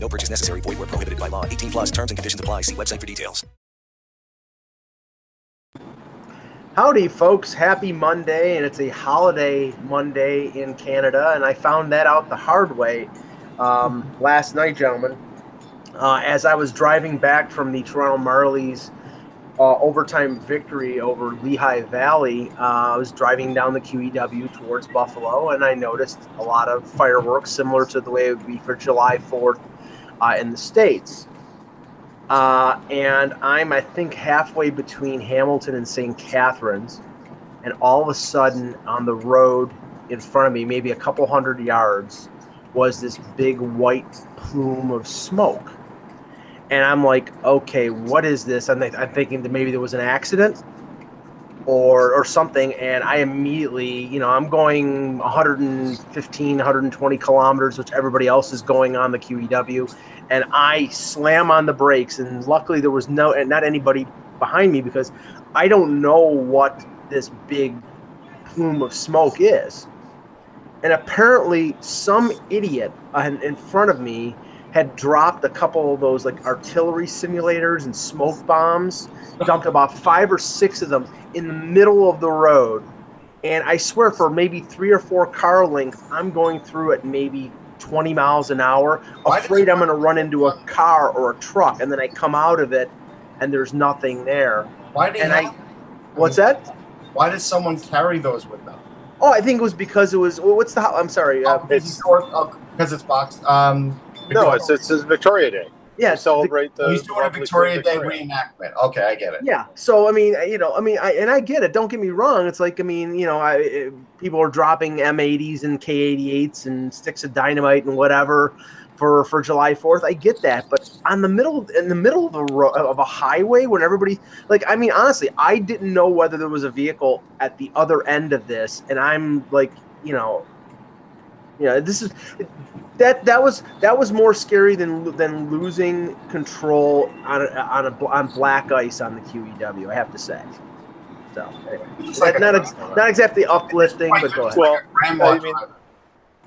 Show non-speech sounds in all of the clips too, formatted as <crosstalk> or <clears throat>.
No purchase necessary. Void where prohibited by law. 18 plus terms and conditions apply. See website for details. Howdy, folks. Happy Monday, and it's a holiday Monday in Canada, and I found that out the hard way um, last night, gentlemen. Uh, as I was driving back from the Toronto Marlies uh, overtime victory over Lehigh Valley, uh, I was driving down the QEW towards Buffalo, and I noticed a lot of fireworks similar to the way it would be for July 4th uh, in the States. Uh, and I'm, I think, halfway between Hamilton and St. Catharines. And all of a sudden, on the road in front of me, maybe a couple hundred yards, was this big white plume of smoke. And I'm like, okay, what is this? I'm, I'm thinking that maybe there was an accident or or something and i immediately you know i'm going 115 120 kilometers which everybody else is going on the qew and i slam on the brakes and luckily there was no and not anybody behind me because i don't know what this big plume of smoke is. And apparently some idiot in front of me had dropped a couple of those like artillery simulators and smoke bombs dumped <laughs> about five or six of them in the middle of the road. And I swear, for maybe three or four car lengths, I'm going through at maybe 20 miles an hour, afraid I'm going to run into a car or a truck. And then I come out of it and there's nothing there. Why did and I, what's that? Why did someone carry those with them? Oh, I think it was because it was. What's the? I'm sorry. Uh, oh, it's, oh, because it's boxed. Um, no, it's, it's it's Victoria Day. Yeah, celebrate the. He's doing a Victoria Day reenactment. Okay, I get it. Yeah, so I mean, you know, I mean, I, and I get it. Don't get me wrong. It's like, I mean, you know, I, it, people are dropping M80s and K88s and sticks of dynamite and whatever for for July Fourth. I get that, but on the middle in the middle of a ro- of a highway when everybody like, I mean, honestly, I didn't know whether there was a vehicle at the other end of this, and I'm like, you know, you know, this is that that was that was more scary than than losing control on a, on a on black ice on the QEW. I have to say. So anyway, like not ex, not exactly uplifting, but go ahead. Well, I mean,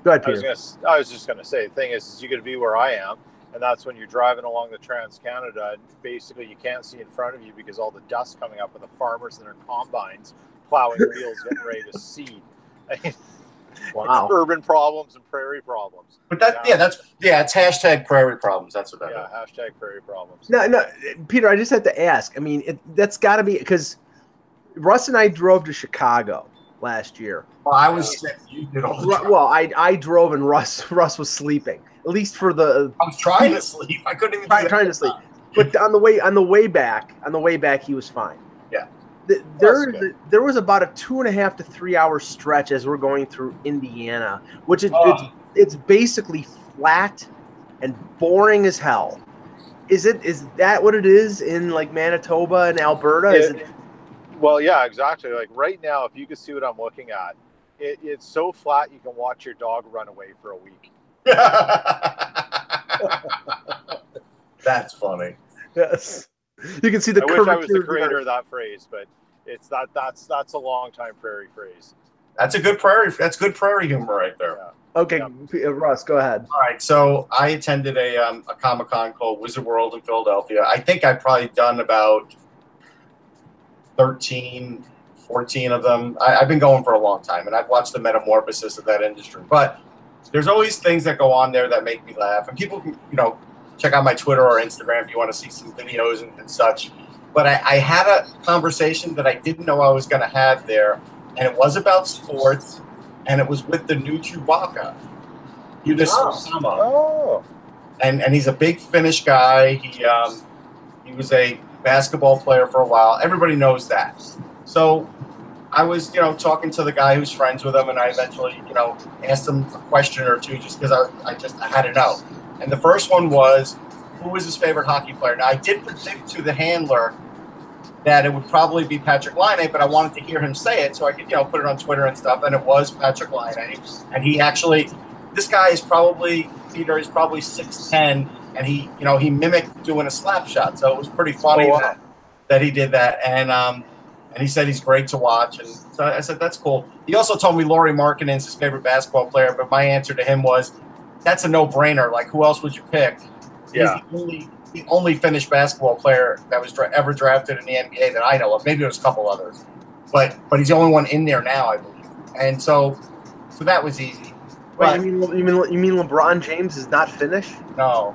go ahead, Peter. I was, gonna, I was just going to say, the thing is, is you got to be where I am, and that's when you're driving along the Trans Canada, and basically you can't see in front of you because all the dust coming up with the farmers and their combines plowing <laughs> wheels, getting ready to seed. <laughs> Wow. urban problems and prairie problems. But that, yeah, that's yeah, it's hashtag prairie problems. That's what that yeah, is. hashtag prairie problems. No, no, Peter, I just had to ask. I mean, it, that's got to be because Russ and I drove to Chicago last year. Well, I was sick. You did all the Well, I I drove and Russ <laughs> Russ was sleeping. At least for the. I was trying to sleep. I couldn't even. Try, trying to sleep, but on the way on the way back on the way back he was fine. Yeah there, there was about a two and a half to three hour stretch as we're going through Indiana, which is Oh. it's, ah. it's basically flat and boring as hell. Is it? Is that what it is in like Manitoba and Alberta? Is It- it? Well, yeah, exactly. Like right now, if you can see what I'm looking at, it, it's so flat you can watch your dog run away for a week. <laughs> <laughs> That's funny. Yes. You can see the I wish I was the curvature of the creator of that phrase, but it's that that's that's a long time prairie phrase. That's a good prairie. That's good prairie humor right there. Yeah. Okay, P- uh, Russ, go ahead. All right, so I attended a, um, a Comic Con called Wizard World in Philadelphia. I think I've probably done about 13, 14 of them. I, I've been going for a long time, and I've watched the metamorphosis of that industry. But there's always things that go on there that make me laugh, and people can, you know, check out my Twitter or Instagram if you want to see some videos and, and such. But I, I had a conversation that I didn't know I was going to have there, and it was about sports, and it was with the new Chewbacca, Yuda Sama Oh, and and he's a big Finnish guy. He um, he was a basketball player for a while. Everybody knows that. So I was you know talking to the guy who's friends with him, and I eventually you know asked him a question or two just because I, I just I had to know. And the first one was, who was his favorite hockey player. Now, I did predict to the handler that it would probably be Patrik Laine, but I wanted to hear him say it so I could, you know, put it on Twitter and stuff. And it was Patrik Laine, and he actually, this guy is probably Peter is probably six ten, and he, you know, he mimicked doing a slap shot, so it was pretty funny Oh, wow. that, that he did that, and um, and he said he's great to watch, and so I said that's cool. He also told me Lauri Markkanen's his favorite basketball player, but my answer to him was, that's a no brainer. Like, who else would you pick? Yeah. He's the only the only Finnish basketball player that was dra- ever drafted in the NBA that I know of. Maybe there's a couple others, but but he's the only one in there now, I believe. And so so that was easy. Wait, But you mean you mean you mean LeBron James is not Finnish? no,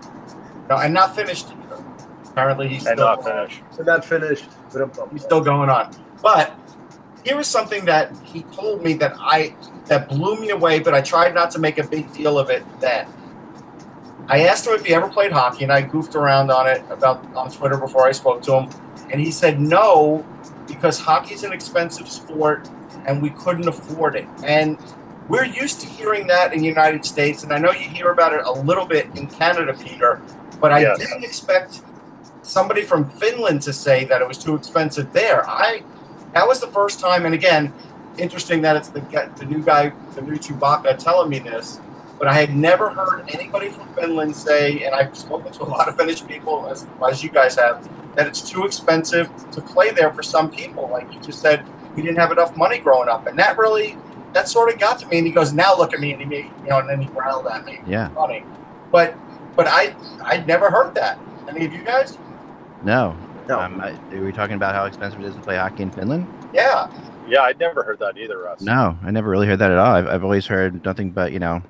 no, and not finished either. Apparently, he's And still not finished. They're not finished. But um, he's still going on. But here is something that he told me that I that blew me away, but I tried not to make a big deal of it then. I asked him if he ever played hockey, and I goofed around on it about on Twitter before I spoke to him, and he said no because hockey's an expensive sport and we couldn't afford it. And we're used to hearing that in the United States, and I know you hear about it a little bit in Canada, Peter, but I Yes. didn't expect somebody from Finland to say that it was too expensive there. I that was the first time, and again, interesting that it's the the new guy, the new Chewbacca, telling me this. But I had never heard anybody from Finland say, and I've spoken to a lot of Finnish people, as, as you guys have, that it's too expensive to play there for some people. Like you just said, we didn't have enough money growing up, and that really, that sort of got to me. And he goes, "Now look at me," and he, made, you know, and then he growled at me Yeah. funny. But but I I'd never heard that. Any of you guys? No. No. Um, I, are we talking about how expensive it is to play hockey in Finland? Yeah. Yeah, I'd never heard that either, Russ. No, I never really heard that at all. I've, I've always heard nothing but you know.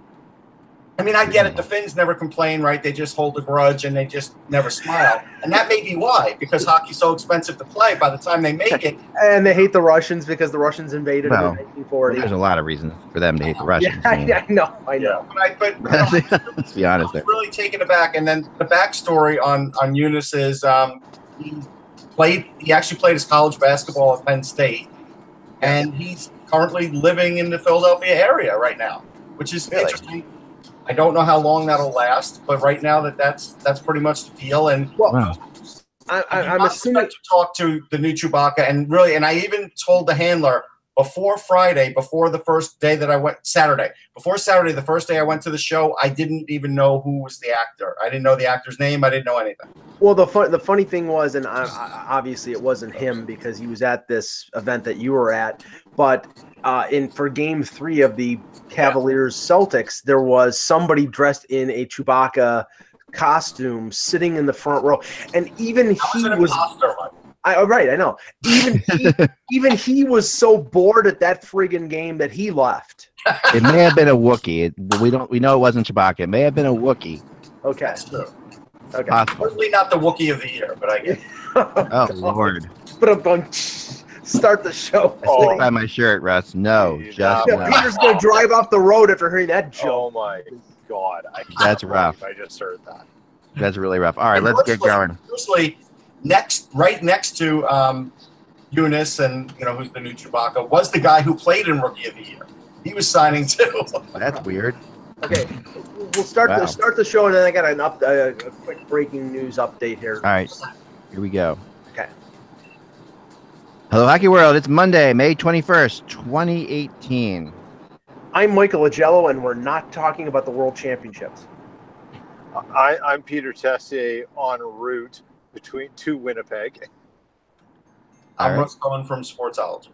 I mean, I get it. The Finns never complain, right? They just hold a grudge and they just never smile. And that may be why, because hockey's so expensive to play. By the time they make it, and they hate the Russians because the Russians invaded Well, in 1940. There's a lot of reasons for them to hate the <laughs> Russians. yeah, I mean, I, I know, I know. but, I, but <laughs> you know, Let's be honest. I There. was really taken aback. And then the backstory on on Joonas is um, he played. He actually played his college basketball at Penn State, and he's currently living in the Philadelphia area right now, which is Really? interesting. I don't know how long that'll last, but right now that that's that's pretty much the deal. And Well, Wow. I, I, I do I'm assuming. to talk to the new Chewbacca, and really, and I even told the handler before Friday, before the first day that I went Saturday, before Saturday, the first day I went to the show, I didn't even know who was the actor. I didn't know the actor's name. I didn't know anything. Well, the fun, the funny thing was, and I, I, obviously it wasn't him because he was at this event that you were at. But uh, in for Game Three of the Cavaliers Celtics, there was somebody dressed in a Chewbacca costume sitting in the front row, and even was he was. Imposter. I, oh, right, I know. Even <laughs> he, even he was so bored at that friggin' game that he left. It may have been a Wookiee. It, we don't. We know it wasn't Chewbacca. It may have been a Wookiee. Okay, That's true. okay. Possible. Certainly not the Wookiee of the year, but I get. it. <laughs> Oh Lord! But I'm going start the show. I stick by my shirt, Russ. No, Yeah, just Yeah, no. Peter's gonna drive off the road after hearing that Oh my god. I can't That's rough. I just heard that. That's really rough. All right, let's get going. Usually, next, right next to um, Joonas, and you know who's the new Chewbacca, was the guy who played in Rookie of the Year. He was signing <laughs> too. That's weird. Okay, we'll start Wow. the start the show, and then I got an up a, a quick breaking news update here. All right, here we go. Okay. Hello, Hockey World. It's Monday, May 21st, 2018. I'm Michael Agello, and we're not talking about the World Championships. I, I'm Peter Tessier en route between to Winnipeg. All I'm right. Russ Cohen from Sportsology.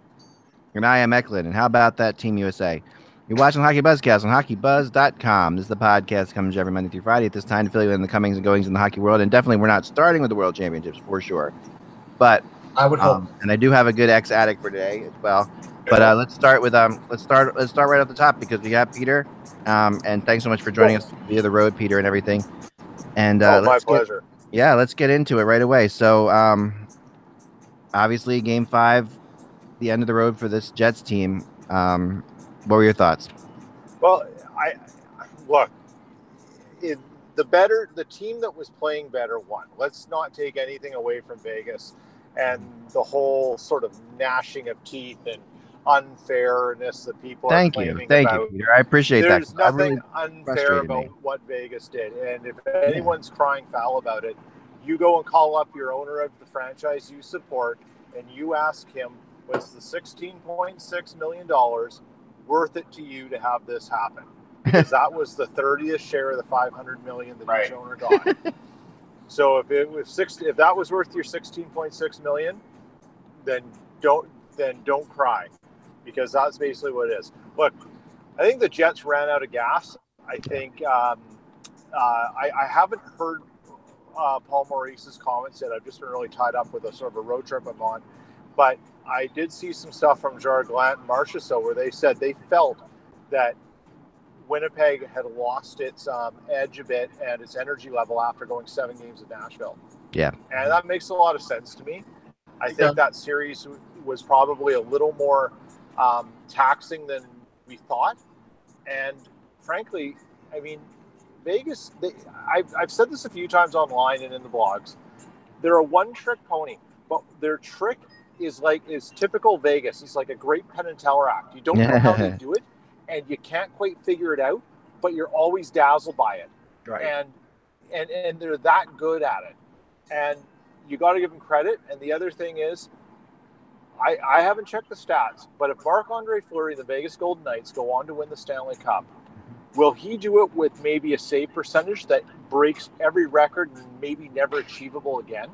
And I am Eklund. And how about that, Team USA? You're watching Hockey Buzzcast on HockeyBuzz.com. This is the podcast that comes every Monday through Friday at this time to fill you in the comings and goings in the hockey world. And definitely, we're not starting with the World Championships for sure. But I would hope. um, and I do have a good ex addict for today as well. But uh, let's start with um, let's start let's start right off the top because we got Peter, um, and thanks so much for joining us via the road, Peter, and everything. And uh, oh, my let's get, pleasure. Yeah, let's get into it right away. So, um, obviously, Game Five, the end of the road for this Jets team. Um, what were your thoughts? Well, I look. It, the better the team that was playing better won. Let's not take anything away from Vegas and the whole sort of gnashing of teeth and unfairness that people Thank are you, thank about. you, Peter. I appreciate There's that. I nothing really- unfair about me. what Vegas did, and if anyone's crying foul about it, you go and call up your owner of the franchise you support, and you ask him, "Was the 16.6 million dollars worth it to you to have this happen?" <laughs> Because that was the 30th share of the 500 million that Right. each owner got. <laughs> so if it was six, if that was worth your 16.6 million, then don't then don't cry, because that's basically what it is. Look, I think the Jets ran out of gas. I think um, uh, I, I haven't heard uh, Paul Maurice's comments yet. I've just been really tied up with a sort of a road trip I'm on. But I did see some stuff from Jared Glant and Marcia so where they said they felt that Winnipeg had lost its um, edge a bit and its energy level after going seven games at Nashville. Yeah. And that makes a lot of sense to me. I think Yeah. that series was probably a little more um, taxing than we thought. And frankly, I mean, Vegas, they, I've, I've said this a few times online and in the blogs. They're a one trick pony, but their trick is like, is typical Vegas. It's like a great Penn and Teller act. You don't know how they <laughs> do it and you can't quite figure it out, but you're always dazzled by it. Right. And, and, and they're that good at it. And you got to give them credit. And the other thing is, I, I haven't checked the stats, but if Marc Andre Fleury and the Vegas Golden Knights go on to win the Stanley Cup, will he do it with maybe a save percentage that breaks every record and maybe never achievable again?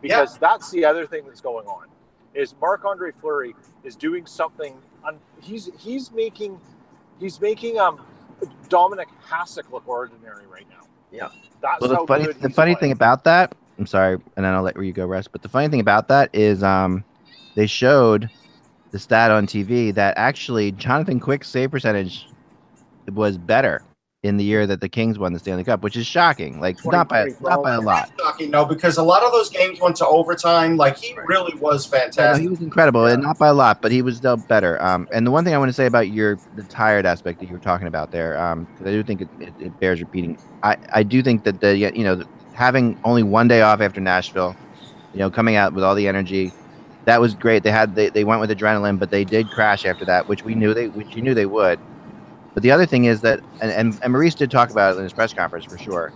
Because that's the other thing that's going on. Is Marc Andre Fleury is doing something? Un, he's he's making he's making um Dominik Hasek look ordinary right now. Yeah. that's Well, the how funny good the funny playing. thing about that, I'm sorry, and then I'll let you go rest. But the funny thing about that is, um, they showed the stat on TV that actually Jonathan Quick's save percentage was better in the year that the Kings won the Stanley Cup, which is shocking. Like not by 2020, not by a lot. Shocking, no, because a lot of those games went to overtime. Like he really was Yeah, no, fantastic. he was incredible, and not by a lot, but he was still better. Um, and the one thing I want to say about your the tired aspect that you were talking about there, um, because I do think it, it, it bears repeating. I, I do think that the you know having only one day off after Nashville, you know, coming out with all the energy, that was great. They had they, they went with adrenaline, but they did crash after that, which we knew they which you knew they would. But the other thing is that, and, and, and Maurice did talk about it in his press conference for sure.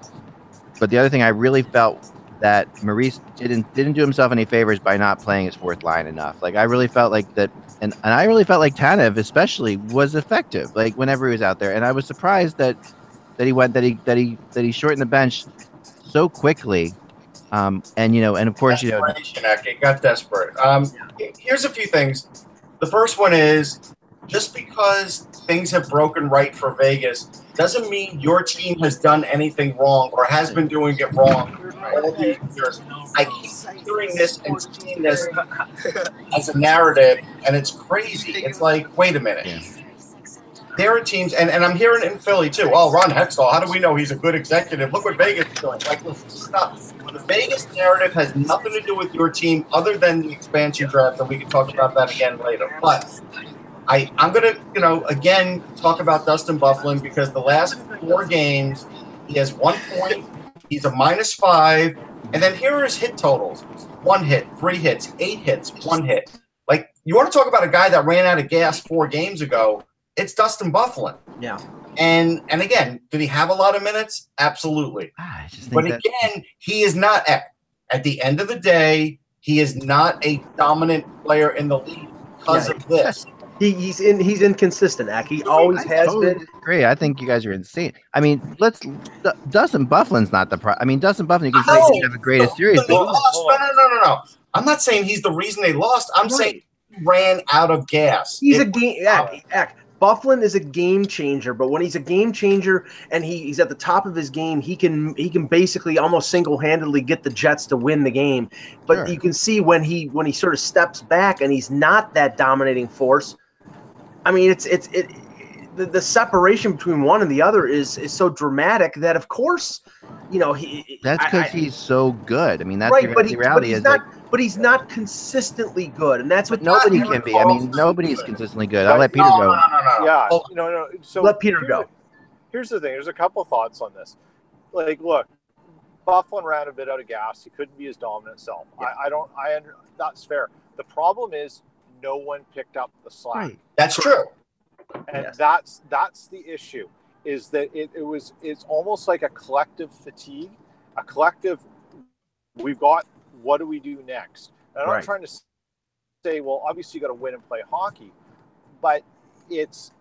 But the other thing I really felt that Maurice didn't didn't do himself any favors by not playing his fourth line enough. Like I really felt like that, and, and I really felt like Tanev especially was effective. Like whenever he was out there, and I was surprised that that he went that he that he that he shortened the bench so quickly. Um, and you know, and of course, you know, It got desperate. Um, here's a few things. The first one is just because things have broken right for Vegas doesn't mean your team has done anything wrong or has been doing it wrong all these years. I keep hearing this and seeing this <laughs> as a narrative, and it's crazy. It's like, wait a minute. Yeah. There are teams, and, and I'm hearing it in Philly too. Oh, Ron Hextall, how do we know he's a good executive? Look what Vegas is doing. Like, stop. The Vegas narrative has nothing to do with your team other than the expansion draft, and we can talk about that again later. But I, I'm going to, you know, again, talk about Dustin Byfuglien because the last four games, he has one point, he's a minus five, and then here are his hit totals one hit, three hits, eight hits, one hit. Like, you want to talk about a guy that ran out of gas four games ago? It's Dustin Byfuglien. Yeah. And and again, did he have a lot of minutes? Absolutely. ah, I just think But that, again, he is not at, at the end of the day, he is not a dominant player in the league because Yeah. of this. He, he's in. He's inconsistent. Ak. He always I has totally been. Agree. I think you guys are insane. I mean, let's D- Dustin Byfuglien's not the pro. I mean, Dustin Byfuglien, you can say he No, didn't have the greatest series, They lost. No, no, no, no, no. I'm not saying he's the reason they lost. I'm Right. saying he ran out of gas. He's a It- game. Ak, Ak, Byfuglien is a game changer, but when he's a game changer and he, he's at the top of his game, he can he can basically almost single handedly get the Jets to win the game. But Sure. you can see when he when he sort of steps back and he's not that dominating force. I mean, it's it's it. The, the separation between one and the other is is so dramatic that of course, you know he. that's because he's so good. I mean, that's right, the, but, the he, but reality he's is not. like but he's not consistently good, and that's what nobody can be. I mean, close. nobody is consistently good. I'll let Peter no, go. no, no, no, no. Yeah, Oh, no, no. So Let Peter here- go. Here's the thing. There's a couple thoughts on this. Like, look, Byfuglien ran a bit out of gas. He couldn't be his dominant self. I, I don't. I under. That's fair. The problem is no one picked up the slack. Right. That's true. and Yes. that's that's the issue is that it, it was it's almost like a collective fatigue a collective we've got what do we do next and i'm Right. not trying to say well obviously you got to win and play hockey but it's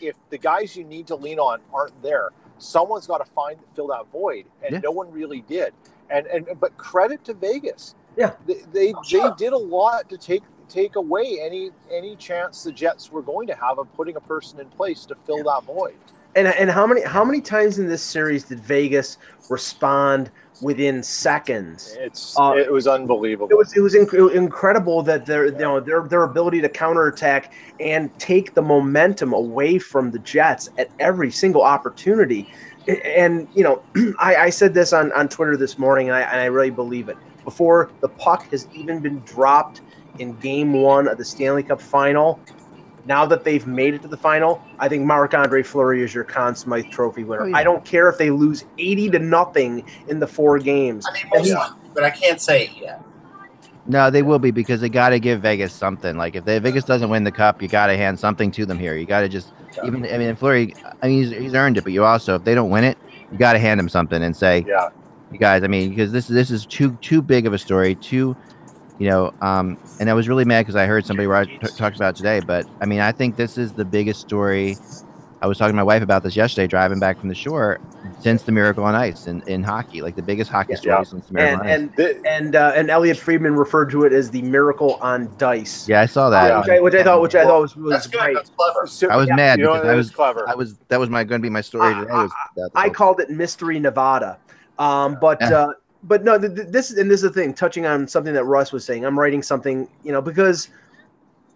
if the guys you need to lean on aren't there someone's got to find fill that void and Yeah. no one really did and and but credit to vegas Yeah. they they, oh, Sure. they did a lot to take take away any any chance the Jets were going to have of putting a person in place to fill that void. And and how many how many times in this series did Vegas respond within seconds? It's Uh, it was unbelievable. It was it was inc- incredible that their you know their their ability to counterattack and take the momentum away from the Jets at every single opportunity. And you know, <clears throat> I, I said this on, on Twitter this morning, and I, and I really believe it. Before the puck has even been dropped in Game One of the Stanley Cup Final, now that they've made it to the final, I think Marc Andre Fleury is your Conn Smythe Trophy winner. Oh, yeah. I don't care if they lose eighty to nothing in the four games. I mean, most Yeah. of but I can't say it yet. No, they will be because they got to give Vegas something. Like if they, Vegas doesn't win the cup, you got to hand something to them here. You got to just even. I mean, Fleury. I mean, he's, he's earned it, but you also, if they don't win it, you got to hand him something and say, yeah, you guys. I mean, because this this is too too big of a story. Too, you know. Um, and I was really mad because I heard somebody where I t- talked about it today. But I mean, I think this is the biggest story. I was talking to my wife about this yesterday, driving back from the shore, since the Miracle on Ice in, in hockey, like the biggest hockey story Yeah. since the Miracle and on Ice. and and uh, and Elliotte Friedman referred to it as the miracle on dice. yeah, I saw that. Yeah. which, I, which I thought which I thought was, was That's good. great. That's clever. So- I was Yeah, mad you know, because that I was was clever. I was that was my going to be my story I- today. Was that I called it Mystery Nevada. Um, but Yeah. uh, but no, th- th- this and this is the thing. Touching on something that Russ was saying, I'm writing something, you know, because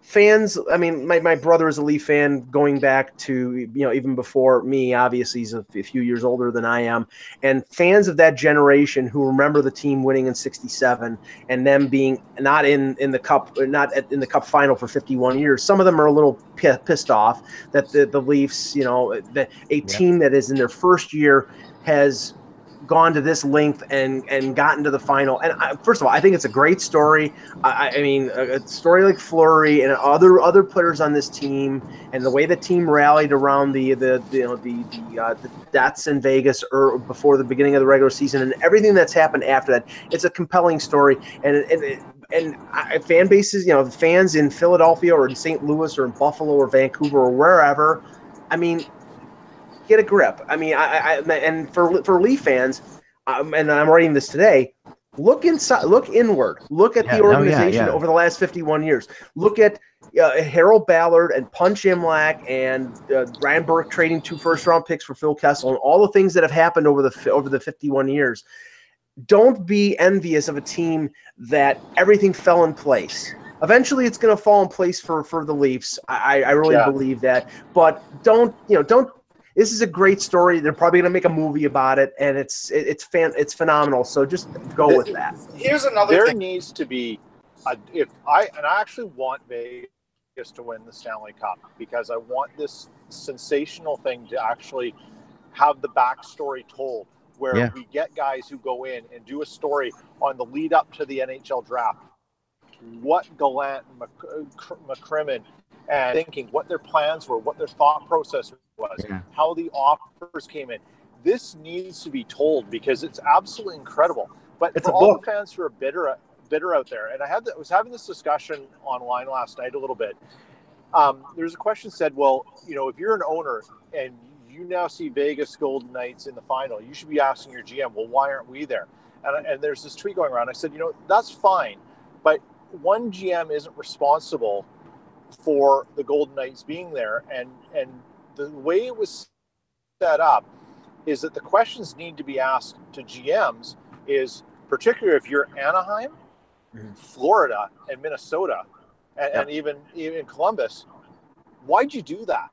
fans. I mean, my, my brother is a Leaf fan, going back to you know even before me. Obviously, he's a, a few years older than I am, and fans of that generation who remember the team winning in '67 and them being not in in the cup, not at, in the cup final for 51 years. Some of them are a little pi- pissed off that the the Leafs, you know, that a team that is in their first year has gone to this length and and gotten to the final. And I, first of all, I think it's a great story. I, I mean, a, a story like Fleury and other other players on this team, and the way the team rallied around the the, the you know the the, uh, the deaths in Vegas or before the beginning of the regular season, and everything that's happened after that. It's a compelling story, and and. It, and I, fan bases, you know, fans in Philadelphia or in St. Louis or in Buffalo or Vancouver or wherever, I mean, get a grip. I mean, I, I and for for Leaf fans, um, and I'm writing this today. Look inside. Look inward. Look at Yeah, the no, yeah, organization yeah. over the last 51 years. Look at uh, Harold Ballard and Punch Imlach and uh, Brian Burke trading two first round picks for Phil Kessel and all the things that have happened over the over the 51 years. Don't be envious of a team that everything fell in place. Eventually, it's going to fall in place for for the Leafs. I, I really believe that. But don't you know? Don't. This is a great story. They're probably going to make a movie about it, and it's it, it's fan it's phenomenal. So just go with that. Here's another there thing. needs to be a, if I and I actually want Vegas to win the Stanley Cup because I want this sensational thing to actually have the backstory told where Yeah. we get guys who go in and do a story on the lead up to the NHL draft. What Gallant, McCrimmon, and thinking what their plans were, what their thought process was, Yeah. how the offers came in. This needs to be told because it's absolutely incredible. But It's for all book. the fans who are bitter, bitter out there, and I had I was having this discussion online last night a little bit. Um, there's a question said, well, you know, if you're an owner and you now see Vegas Golden Knights in the final, you should be asking your GM, well, why aren't we there? And, and there's this tweet going around. I said, you know, that's fine, but one GM isn't responsible for the Golden Knights being there, and and the way it was set up is that the questions need to be asked to GMs is particularly if you're Anaheim, Mhm. Florida, and Minnesota, and, Yeah. and even even Columbus. Why'd you do that?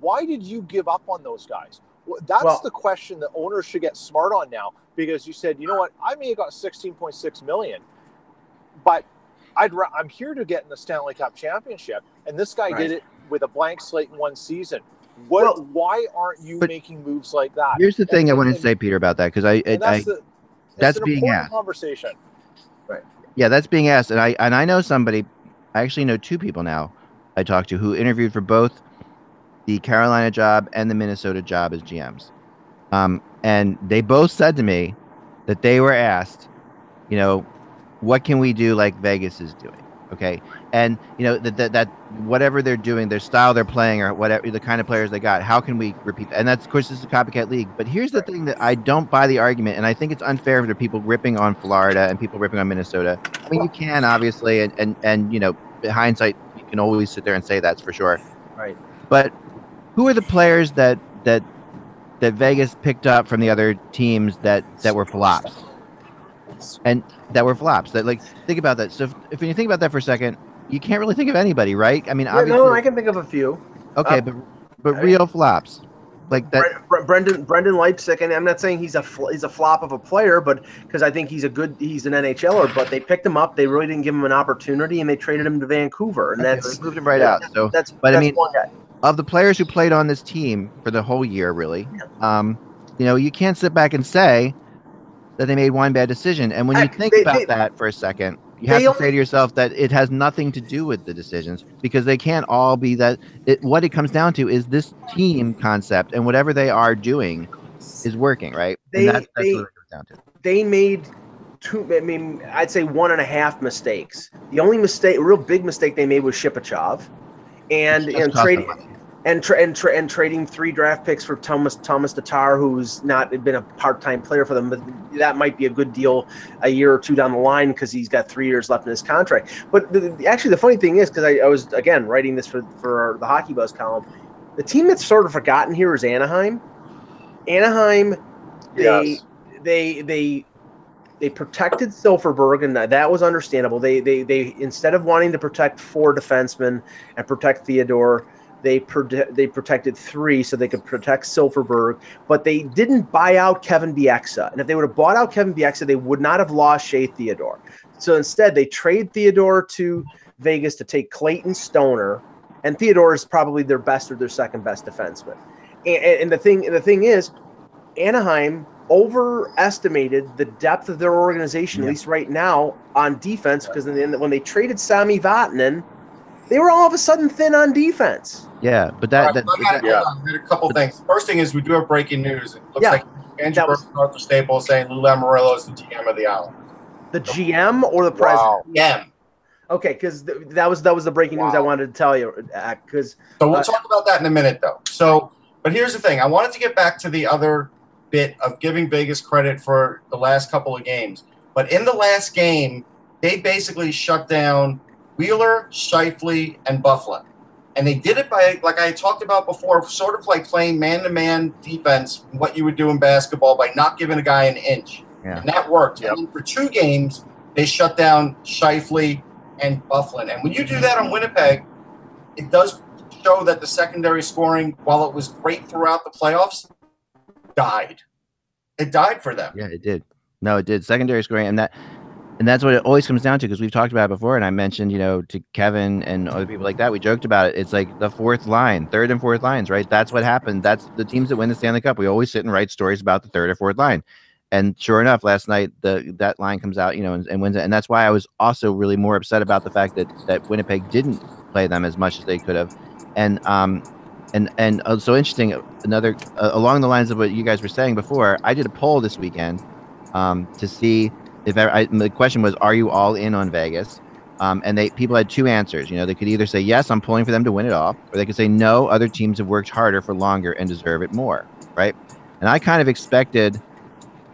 Why did you give up on those guys? That's Well- the question that owners should get smart on now because you said, you know what, I may have got 16.6 million, but I'd I'm here to get in the Stanley Cup championship, and this guy Right. did it with a blank slate in one season. What? Well- why aren't you making moves like that? Here's the thing I And- want to say, Peter, about that because I, and I, I that's the, that's being asked. conversation. Right. Yeah, that's being asked, and I and I know somebody. I actually know two people now I talked to who interviewed for both the Carolina job and the Minnesota job as GMs. Um, and they both said to me that they were asked, you know, what can we do like Vegas is doing? Okay. And, you know, that, that, that whatever they're doing, their style they're playing or whatever, the kind of players they got, how can we repeat that? And that's, of course, this is a copycat league. But here's the thing that I don't buy the argument. And I think it's unfair for people ripping on Florida and people ripping on Minnesota. I mean, you can obviously, and, and, and you know, hindsight, you can always sit there and say that's for sure. Right. But who are the players that, that, that Vegas picked up from the other teams that, that were flops? And that were flops. That like think about that. So if, if you think about that for a second, you can't really think of anybody, right? I mean, Yeah, obviously, no, I can think of a few. okay, uh, but but I mean- real flops, like that. Bre- Bre- Brendan Brendan Leipsic, and I'm not saying he's a he's a flop of a player, but because I think he's a good he's an NHLer. But they picked him up, they really didn't give him an opportunity, and they traded him to Vancouver, and that's moved him right out. So that's. but I mean- of the players who played on this team for the whole year, really, um, you know, you can't sit back and say that they made one bad decision. And when you think they- about they- that for a second, you have to only- say to yourself that it has nothing to do with the decisions because they can't all be that. It, what it comes down to is this team concept and whatever they are doing is working, right? They- and that's, that's they- what it comes down to. they made two. I mean, I'd say one and a half mistakes. The only mistake, real big mistake they made was Shipachyov, and and trading. And tra- and, tra- and trading three draft picks for Tomas Tomas Tatar, who's not been a part time player for them, but that might be a good deal a year or two down the line because he's got three years left in his contract. But the, the- actually, the funny thing is, because I, I was again writing this for for the Hockey Buzz column, the team that's sort of forgotten here is Anaheim. Anaheim, they Yes. they they they protected Silfverberg, and that, that was understandable. They they they instead of wanting to protect four defensemen and protect Theodore, they prote- they protected three so they could protect Silfverberg, but they didn't buy out Kevin Bieksa. And if they would have bought out Kevin Bieksa, they would not have lost Shea Theodore. So instead, they trade Theodore to Vegas to take Clayton Stoner, and Theodore is probably their best or their second best defenseman. And, and the thing the thing is, Anaheim overestimated the depth of their organization, Yeah. at least right now, on defense. Because in the end, when they traded Sami Vatanen, they were all of a sudden thin on defense. Yeah, but that, right, that, I got, that- Yeah. I got a couple things. First thing is we do have breaking news. It looks Yeah. like Andrew That was- Burke, Arthur Staples saying Lou Lamoriello is the GM of the Island. The GM or the president? Wow. Yeah. Okay, because th- that was that was the breaking news I wanted to tell you. Because So we'll Uh, talk about that in a minute, though. So, but here's the thing: I wanted to get back to the other bit of giving Vegas credit for the last couple of games. But in the last game, they basically shut down Wheeler, Scheifele, and Byfuglien, and they did it by, like I talked about before, sort of like playing man-to-man defense, what you would do in basketball by not giving a guy an inch, Yeah. and that worked. Yep. And for two games, they shut down Scheifele and Byfuglien, and when you do mm-hmm. that on Winnipeg, it does show that the secondary scoring, while it was great throughout the playoffs, died. It died for them. Yeah, it did. No, it did. Secondary scoring, and that, and that's what it always comes down to because we've talked about it before, and I mentioned, you know, to Kevin and other people like that. We joked about it. It's like the fourth line, third and fourth lines, right? That's what happened. That's the teams that win the Stanley Cup. We always sit and write stories about the third or fourth line, and sure enough, last night the that line comes out, you know, and, and wins it. And that's why I was also really more upset about the fact that that Winnipeg didn't play them as much as they could have, and um, and and uh, so interesting. Another uh, along the lines of what you guys were saying before, I did a poll this weekend um, to see if I, I, the question was, "Are you all in on Vegas?" Um, and they people had two answers. You know, they could either say yes, I'm pulling for them to win it all, or they could say no, other teams have worked harder for longer and deserve it more, right? And I kind of expected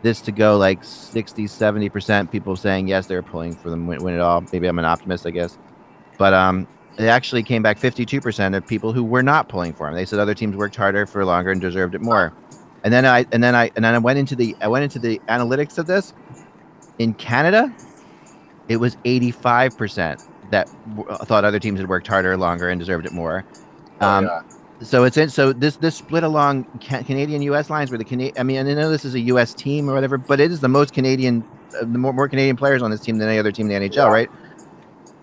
this to go like 60, 70 percent people saying yes, they're pulling for them win, win it all. Maybe I'm an optimist, I guess, but um, it actually came back 52% of people who were not pulling for them. They said other teams worked harder for longer and deserved it more. And then I and then I and then I went into the I went into the analytics of this. In Canada, it was 85% that w- thought other teams had worked harder, longer, and deserved it more. Um, yeah. so it's in, so this this split along ca- Canadian U.S. lines where the Canadian I mean I know this is a U.S. team or whatever, but it is the most Canadian, uh, the more, more Canadian players on this team than any other team in the NHL, Yeah. right?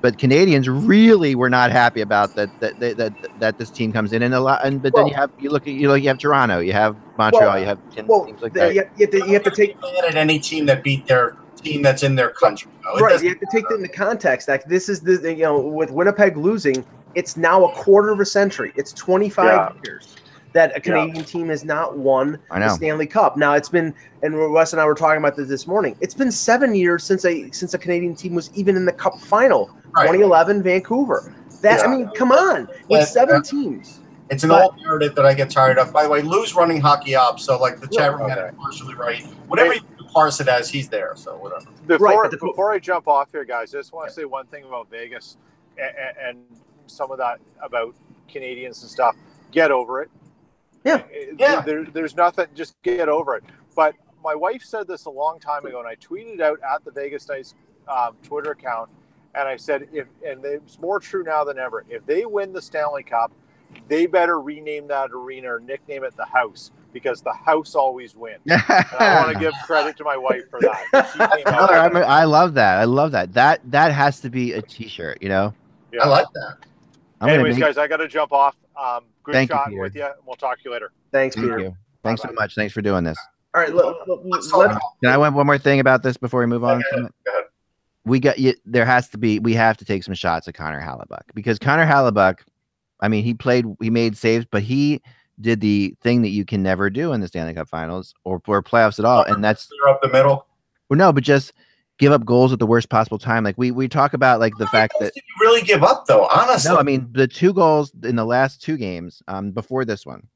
But Canadians really were not happy about that that that that, that this team comes in and a lot. And but then you have you look at you know you have Toronto, you have Montreal, Well- you have teams well, like the- that. you, you have to, you have to take at any team that beat their team that's in their country. though. Right. You have to take that into context. Like this is the you know with Winnipeg losing, it's now a quarter of a century. It's 25 Yeah. years that a Canadian team has not won I the. Stanley Cup. Now it's been, and Wes and I were talking about this this morning. It's been seven years since a since a Canadian team was even in the Cup final. Right. 2011 Vancouver. That I mean, come on, Yeah, with seven yeah. teams. It's an But- old narrative that I get tired of. By the way, Lou's running hockey up, so like the chat room had it partially right. Whatever you parse it as, he's there. So whatever. Before, but the- before I jump off here, guys, I just want to say one thing about Vegas and, and some of that about Canadians and stuff. Get over it. Yeah. Yeah. There, there's nothing. Just get over it. But my wife said this a long time ago, and I tweeted out at the Vegas Knights um, Twitter account, and I said, if and it's more true now than ever. If they win the Stanley Cup, they better rename that arena or nickname it the House because the House always wins. <laughs> And I want to give credit to my wife for that. She came out I'm- I love that. I love that. That that has to be a T-shirt. You know. Yeah. I like that. I'm gonna Anyways, make- guys, I got to jump off. Um, good Thank you, with you. We'll talk to you later. Thanks, Thank Peter. you. Thanks so Bye-bye. much. Thanks for doing this. All right, let, let, Let's let- talk about Can I want one more thing about this before we move on? Okay, from go ahead. We got you. There has to be. We have to take some shots at Connor Hellebuyck because Connor Hellebuyck. I mean, he played. He made saves, but he did the thing that you can never do in the Stanley Cup Finals or, or playoffs at all, and that's clear up the middle. well, no, but just give up goals at the worst possible time. Like we we talk about like the How fact that did you really give up though? Honestly, no, I mean the two goals in the last two games, um, before this one,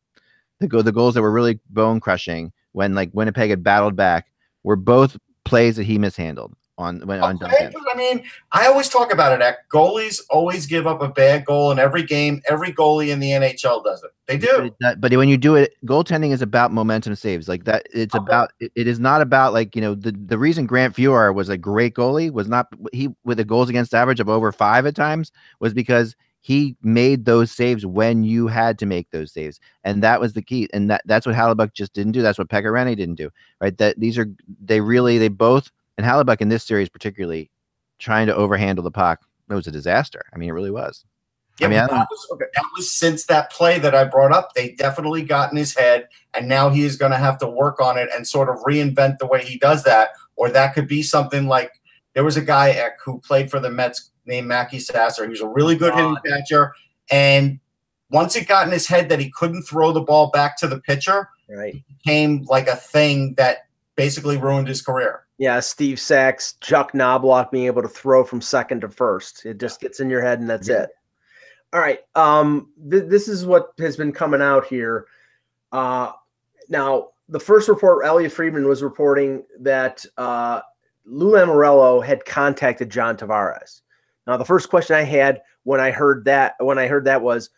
the go the goals that were really bone crushing when like Winnipeg had battled back were both plays that he mishandled on when on Okay. I mean, I always talk about it. At goalies always give up a bad goal in every game. Every goalie in the NHL does it. They do. that- but when you do it, goaltending is about momentum saves. Like that, it's Okay. about. It, it is not about like you know the the reason Grant Fuhr was a great goalie was not he with a goals against average of over five at times was because he made those saves when you had to make those saves, and that was the key. And that that's what Hellebuyck just didn't do. That's what Pekka Rinne didn't do. Right? That these are they really they both and Hellebuyck in this series particularly trying to overhandle the puck. It was a disaster. I mean, it really was. Yeah, I mean, I that, was, that was since that play that I brought up. They definitely got in his head, and now he is going to have to work on it and sort of reinvent the way he does that. Or that could be something like there was a guy who played for the Mets named Mackie Sasser. He was a really good hitting catcher, and once it got in his head that he couldn't throw the ball back to the pitcher, right. it became like a thing that basically ruined his career. Yeah, Steve Sax, Chuck Knobloch being able to throw from second to first. It just gets in your head and that's Yeah. it. All right. Um, th- this is what has been coming out here. Uh, now, the first report, Elliotte Friedman was reporting that uh, Lou Lamoriello had contacted John Tavares. Now, the first question I had when I heard that when I heard that was,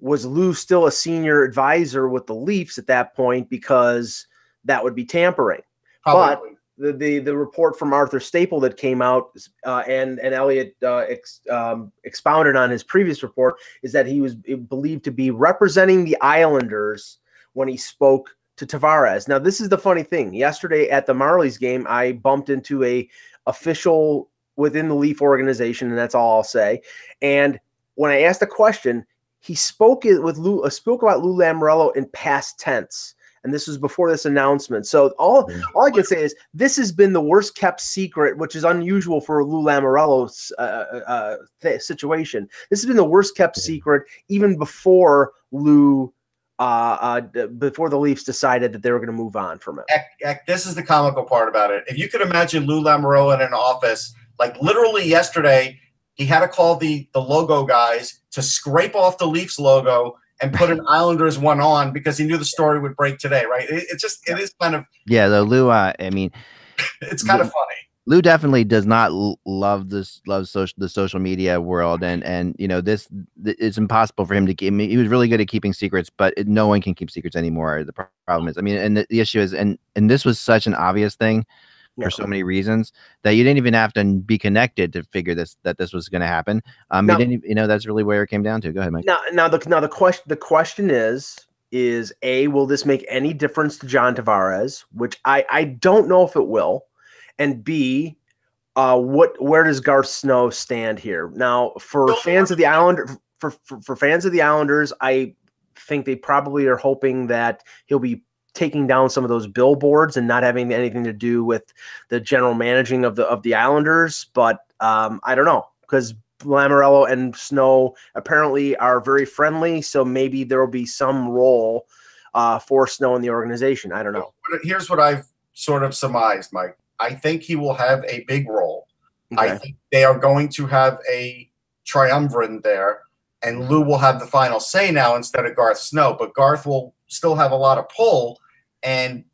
was Lou still a senior advisor with the Leafs at that point because that would be tampering? Probably. the the the report from Arthur Staple that came out uh, and and Elliotte uh, ex, um, expounded on his previous report is that he was believed to be representing the Islanders when he spoke to Tavares. Now this is the funny thing. Yesterday at the Marlies game, I bumped into a official within the Leaf organization, and that's all I'll say. And when I asked the question, he spoke it with Lou uh, spoke about Lou Lamoriello in past tense. And this was before this announcement. So all all I can say is this has been the worst kept secret, which is unusual for Lou Lamoriello's uh, uh, th- situation. This has been the worst kept secret even before Lou, uh, uh, d- before the Leafs decided that they were going to move on from him. Eck, Eck, this is the comical part about it. If you could imagine Lou Lamoriello in an office, like literally yesterday, he had to call the the logo guys to scrape off the Leafs logo and put an Islanders one on because he knew the story would break today, right? It, it's just it is kind of Yeah, though Lou. Uh, I mean, <laughs> it's kind of funny. Lou definitely does not l- love this love social the social media world and and you know this th- it's impossible for him to keep I mean, he was really good at keeping secrets but it, no one can keep secrets anymore the problem is I mean and the, the issue is and and this was such an obvious thing Yeah. for so many reasons that you didn't even have to be connected to figure this that this was going to happen um Now- you didn't you know that's really where it came down to go ahead Mike Now, now the now the question the question is is a will this make any difference to John Tavares? Which I I don't know if it will, and b uh what where does Garth Snow stand here now for fans of the Islander for, for for fans of the Islanders? I think they probably are hoping that he'll be taking down some of those billboards and not having anything to do with the general managing of the of the Islanders. But um, I don't know because Lamoriello and Snow apparently are very friendly, so maybe there will be some role uh, for Snow in the organization. I don't know. Here's what I've sort of surmised, Mike. I think he will have a big role. Okay. I think they are going to have a triumvirate there, and Lou will have the final say now instead of Garth Snow. But Garth will still have a lot of pull, and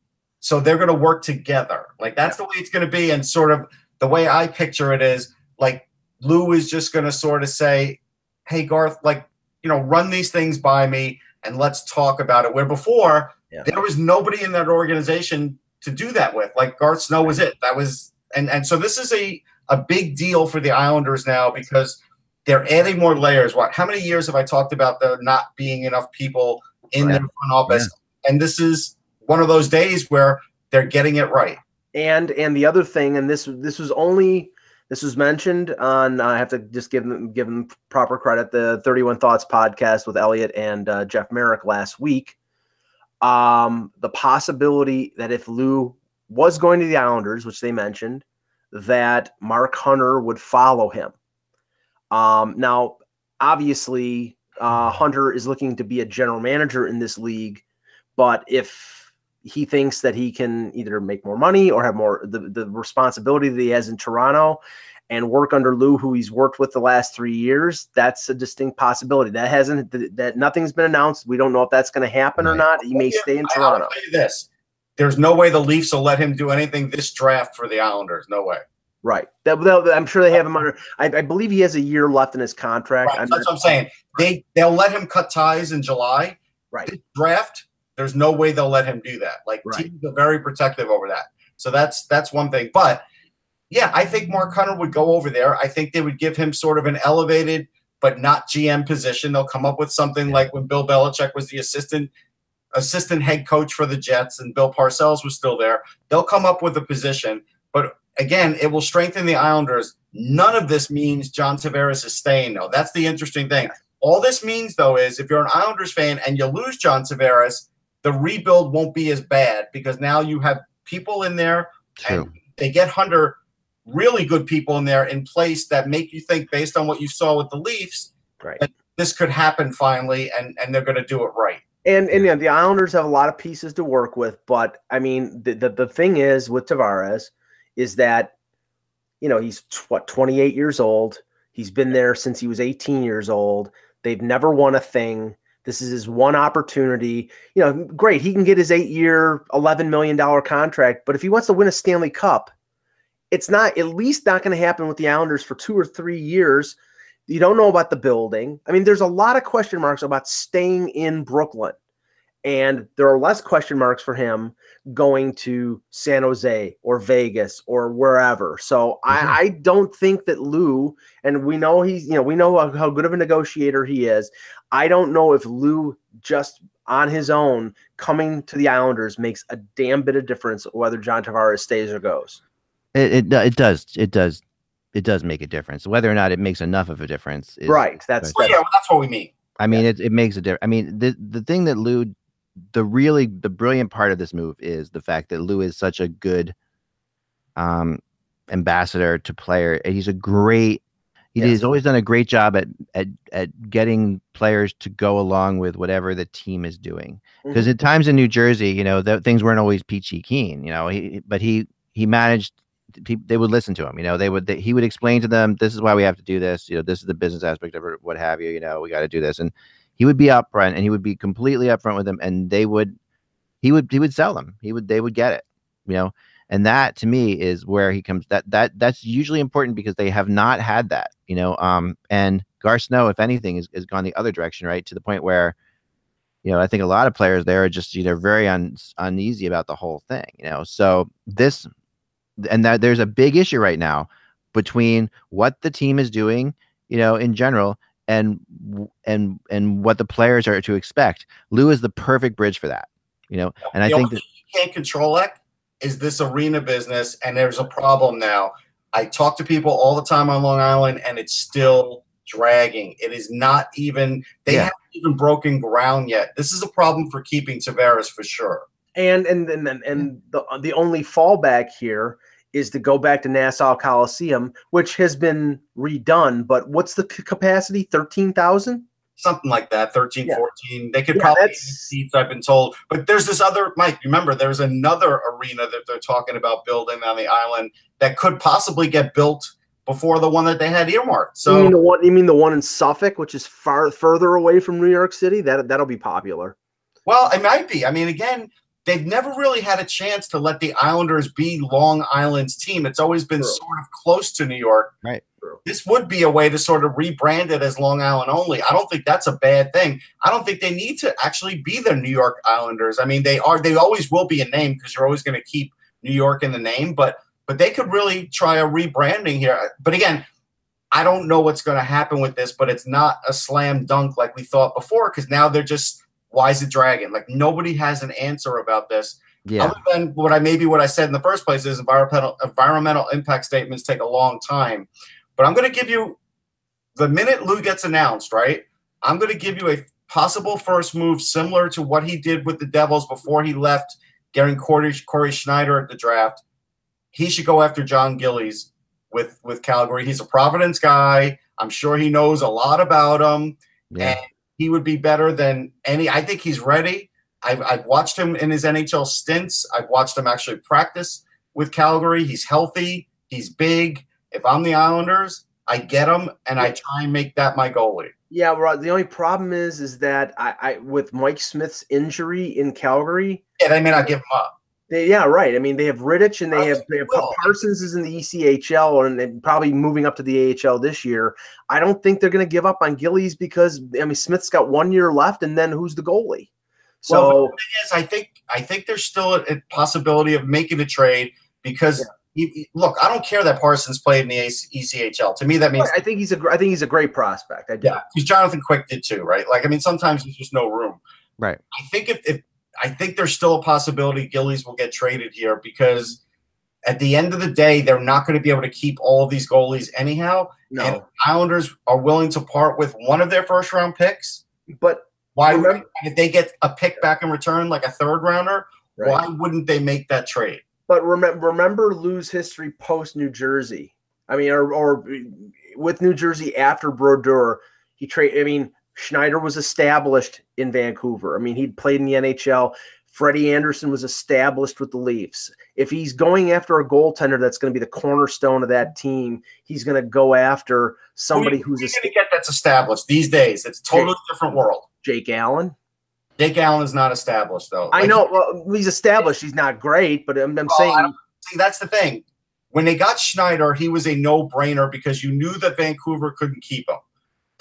so they're going to work together. Like that's the way it's going to be, and sort of the way I picture it is like Lou is just going to sort of say, "Hey, Garth, like you know, run these things by me, and let's talk about it." Where before yeah. there was nobody in that organization to do that with. Like Garth Snow was it. That was and and so this is a a big deal for the Islanders now because they're adding more layers. What? How many years have I talked about there not being enough people in right. their front office? Yeah. And this is one of those days where they're getting it right. And and the other thing, and this this was only this was mentioned on. I have to just give them give them proper credit. The Thirty One Thoughts podcast with Elliotte and uh, Jeff Marek last week. Um, the possibility that if Lou was going to the Islanders, which they mentioned, that Mark Hunter would follow him. Um, now, obviously, uh, Hunter is looking to be a general manager in this league, but if he thinks that he can either make more money or have more the, the responsibility that he has in Toronto and work under Lou, who he's worked with the last three years, that's a distinct possibility. That hasn't that nothing's been announced. We don't know if that's going to happen or not. He may stay in Toronto. I'll tell you this: there's no way the Leafs will let him do anything this draft for the Islanders. No way. Right. That, I'm sure they have him under. I, I, believe he has a year left in his contract. Right. That's what I'm saying. They they'll let him cut ties in July. Right. This draft. There's no way they'll let him do that. Like right. teams are very protective over that. So that's that's one thing. But yeah, I think Mark Hunter would go over there. I think they would give him sort of an elevated but not GM position. They'll come up with something like when Bill Belichick was the assistant assistant head coach for the Jets and Bill Parcells was still there. They'll come up with a position, but again, it will strengthen the Islanders. None of this means John Tavares is staying, though. That's the interesting thing. All this means, though, is if you're an Islanders fan and you lose John Tavares, the rebuild won't be as bad because now you have people in there True. and they get Hunter really good people in there in place that make you think based on what you saw with the Leafs right. that this could happen finally and, and they're going to do it right. And and yeah, the Islanders have a lot of pieces to work with, but I mean the, the, the thing is with Tavares is that you know he's what 28 years old. He's been there since he was 18 years old. They've never won a thing. This is his one opportunity. You know, great. He can get his eight year, $11 million contract. But if he wants to win a Stanley Cup, it's not at least not going to happen with the Islanders for two or three years. You don't know about the building. I mean, there's a lot of question marks about staying in Brooklyn. And there are less question marks for him going to San Jose or Vegas or wherever. So mm-hmm. I, I, don't think that Lou, and we know he's, you know, we know how good of a negotiator he is. I don't know if Lou just on his own coming to the Islanders makes a damn bit of difference whether John Tavares stays or goes. It, it, it does. It does. It does make a difference. Whether or not it makes enough of a difference. Is, right. That's, well, yeah, well, that's what we mean. I mean, yeah. it, it makes a difference. I mean, the, the thing that Lou, the really, the brilliant part of this move is the fact that Lou is such a good um, ambassador to player. He's a great, he, yes. he's always done a great job at, at, at getting players to go along with whatever the team is doing. Because mm-hmm. at times in New Jersey, you know, the, things weren't always peachy keen, you know, he, but he, he managed they would listen to him. You know, they would. They, he would explain to them, "This is why we have to do this. You know, this is the business aspect of it. What have you? You know, we got to do this." And he would be upfront, and he would be completely upfront with them, and they would. He would. He would sell them. He would. They would get it. You know, and that to me is where he comes. That that that's usually important because they have not had that. You know, um, and Garth Snow, if anything, has, has gone the other direction, right, to the point where you know, I think a lot of players there are just you know very un, uneasy about the whole thing. You know, so this and that there's a big issue right now between what the team is doing, you know, in general, and and and what the players are to expect. Lou is the perfect bridge for that, you know. And the I think that you can't control it is this arena business, and there's a problem now. I talk to people all the time on Long Island, and it's still dragging. It is not even they yeah. haven't even broken ground yet. This is a problem for keeping Tavares for sure. And and and and, and the the only fallback here is to go back to Nassau Coliseum, which has been redone. But what's the c- capacity? Thirteen thousand. something like that 13 Yeah. 14 they could Yeah, probably that's- seats i've been told but there's this other mike remember there's another arena that they're talking about building on the island that could possibly get built before the one that they had earmarked So you mean the one? You mean the one in Suffolk, which is far further away from New York City? That that'll be popular. well it might be i mean again they've never really had a chance to let the islanders be long island's team it's always been True. sort of close to new york Right. True. this would be a way to sort of rebrand it as long island only i don't think that's a bad thing i don't think they need to actually be the new york islanders i mean they are they always will be a name because you're always going to keep new york in the name but but they could really try a rebranding here but again i don't know what's going to happen with this but it's not a slam dunk like we thought before because now they're just why is it dragon like nobody has an answer about this Yeah. other than what I maybe what I said in the first place is environmental environmental impact statements take a long time. But I'm going to give you the minute Lou gets announced, right? I'm going to give you a possible first move similar to what he did with the Devils before he left, getting Corey, Cory Schneider at the draft. He should go after Jon Gillies with with Calgary. He's a Providence guy. I'm sure he knows a lot about him Yeah. and he would be better than any. I think he's ready. I've, I've watched him in his NHL stints. I've watched him actually practice with Calgary. He's healthy. He's big. If I'm the Islanders, I get him and I try and make that my goalie. Yeah, Rod. The only problem is, is that I, I with Mike Smith's injury in Calgary, Yeah, they may not give him up. They, yeah, right. I mean, they have Rittich and they have, they have they. Parsons is in the ECHL and, and probably moving up to the AHL this year. I don't think they're going to give up on Gillies because I mean Smith's got one year left, and then who's the goalie? So Well, the thing is, I think I think there's still a, a possibility of making a trade because you- you- look, I don't care that Parsons played in the ECHL. To me, that means I think he's a gr- I think he's a great prospect. I do. Yeah, because Jonathan Quick did too, right? Like, I mean, sometimes there's just no room. Right. I think if, if I think there's still a possibility Gillies will get traded here because at the end of the day, they're not going to be able to keep all of these goalies anyhow. No, And Islanders are willing to part with one of their first round picks. but Why Remember- would if they get a pick back in return, like a third rounder? right. Why wouldn't they make that trade? But remember, remember Lou's history post New Jersey. I mean, or, or with New Jersey after Brodeur, he trade. I mean, Schneider was established in Vancouver. I mean, he'd played in the NHL. Freddie Andersen was established with the Leafs. If he's going after a goaltender that's going to be the cornerstone of that team, he's going to go after somebody Who who's who a are you going to get that's established these days. It's a totally different world. Jake Allen. Jake Allen's not established though. I know. Well, he's established. He's not great, but I'm, I'm Well, saying See, that's the thing. When they got Schneider, he was a no-brainer because you knew that Vancouver couldn't keep him.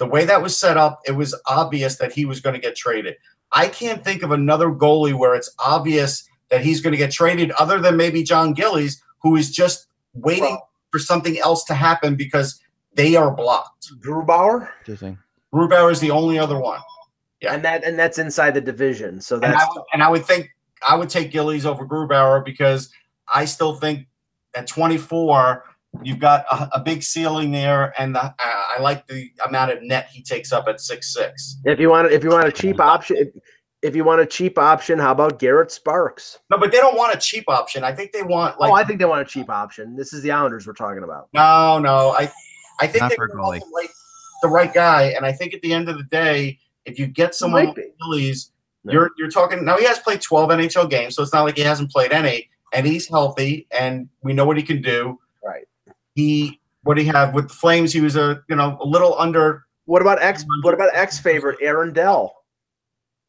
The way that was set up, it was obvious that he was going to get traded. I can't think of another goalie where it's obvious that he's going to get traded, other than maybe Jon Gillies, who is just waiting Well- for something else to happen because they are blocked. Grubauer, Interesting. Grubauer is the only other one, Yeah. and that and that's inside the division. So and I, would, and I would think I would take Gillies over Grubauer because I still think at 24 you've got a, a big ceiling there, and the, I I like the amount of net he takes up at six six. If you want, if you want a cheap option, if, if you want a cheap option, how about Garrett Sparks? No, but they don't want a cheap option. I think they want oh, like oh, I think they want a cheap option. This is the Islanders we're talking about. no, no. I I think Not they for want the right, the right guy, and I think at the end of the day, if you get someone Might like be. No. you're you're talking now. He has played 12 NHL games, so it's not like he hasn't played any, and he's healthy, and we know what he can do. Right. He what do he have with the Flames? He was a you know a little under. What about ex? What about ex favorite Aaron Dell?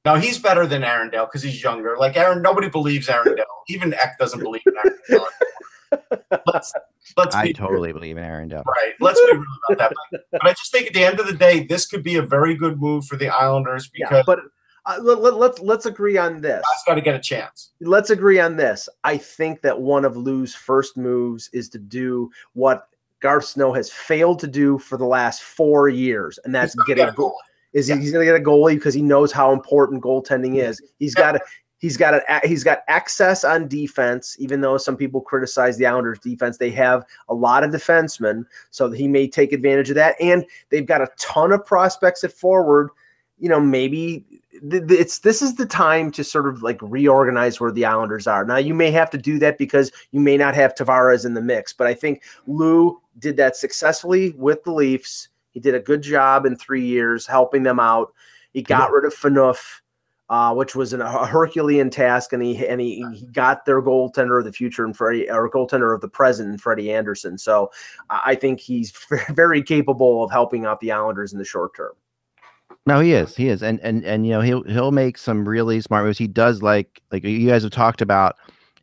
Now he's better than Aaron Dell because he's younger. Like Aaron, nobody believes Aaron <laughs> Dell. Even Eck doesn't believe in Aaron Dell. <laughs> Let's let's I be totally believe in Aaron Dell. right. Let's be real about that. But, but I just think at the end of the day, this could be a very good move for the Islanders Yeah, because but uh, let, let, let's let's agree on this. Scott's got to get a chance. Let's agree on this. I think that one of Lou's first moves is to do what Garth Snow has failed to do for the last four years, and that's get a goal. Is he, he's going to get a goalie because he knows how important goaltending is. He's got a, he's got a, he's got access on defense. Even though some people criticize the Islanders' defense, they have a lot of defensemen, so he may take advantage of that. And they've got a ton of prospects at forward. You know, maybe th- it's this is the time to sort of like reorganize where the Islanders are. Now you may have to do that because you may not have Tavares in the mix, but I think Lou did that successfully with the Leafs. He did a good job in three years helping them out. He got rid of Phaneuf, uh, which was an, a Herculean task, and he and he, he got their goaltender of the future and Freddie or goaltender of the present and Freddie Andersen. So I think he's <laughs> very capable of helping out the Islanders in the short term. No, he is. He is, and and and you know he'll he'll make some really smart moves. He does like like you guys have talked about.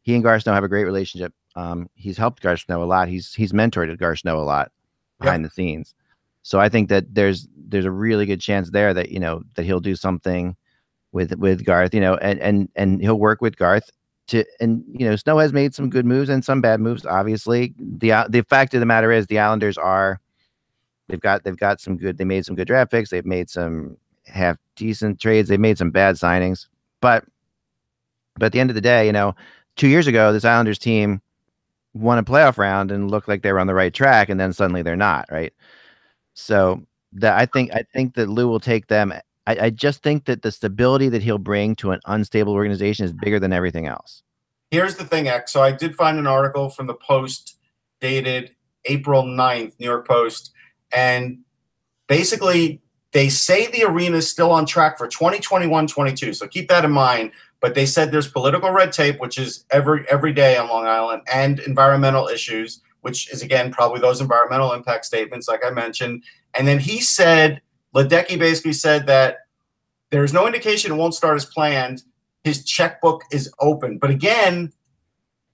He and Garth Snow have a great relationship. Um, he's helped Garth Snow a lot. He's he's mentored Garth Snow a lot behind yep. the scenes. So I think that there's there's a really good chance there that you know that he'll do something with with Garth. You know, and and and he'll work with Garth to and you know Snow has made some good moves and some bad moves. Obviously, the the fact of the matter is the Islanders are They've got they've got some good. They made some good draft picks. They've made some half decent trades. They've made some bad signings, but but at the end of the day, you know, two years ago, this Islanders team won a playoff round and looked like they were on the right track, and then suddenly they're not, right? So that I think I think that Lou will take them. I, I just think that the stability that he'll bring to an unstable organization is bigger than everything else. Here's the thing, X. So I did find an article from the Post dated April 9th, New York Post, and basically, they say the arena is still on track for 2021 22. So keep that in mind. But they said there's political red tape, which is every every day on Long Island, and environmental issues, which is again probably those environmental impact statements, like I mentioned. And then he said, Ledecky basically said that there's no indication it won't start as planned. His checkbook is open. But again,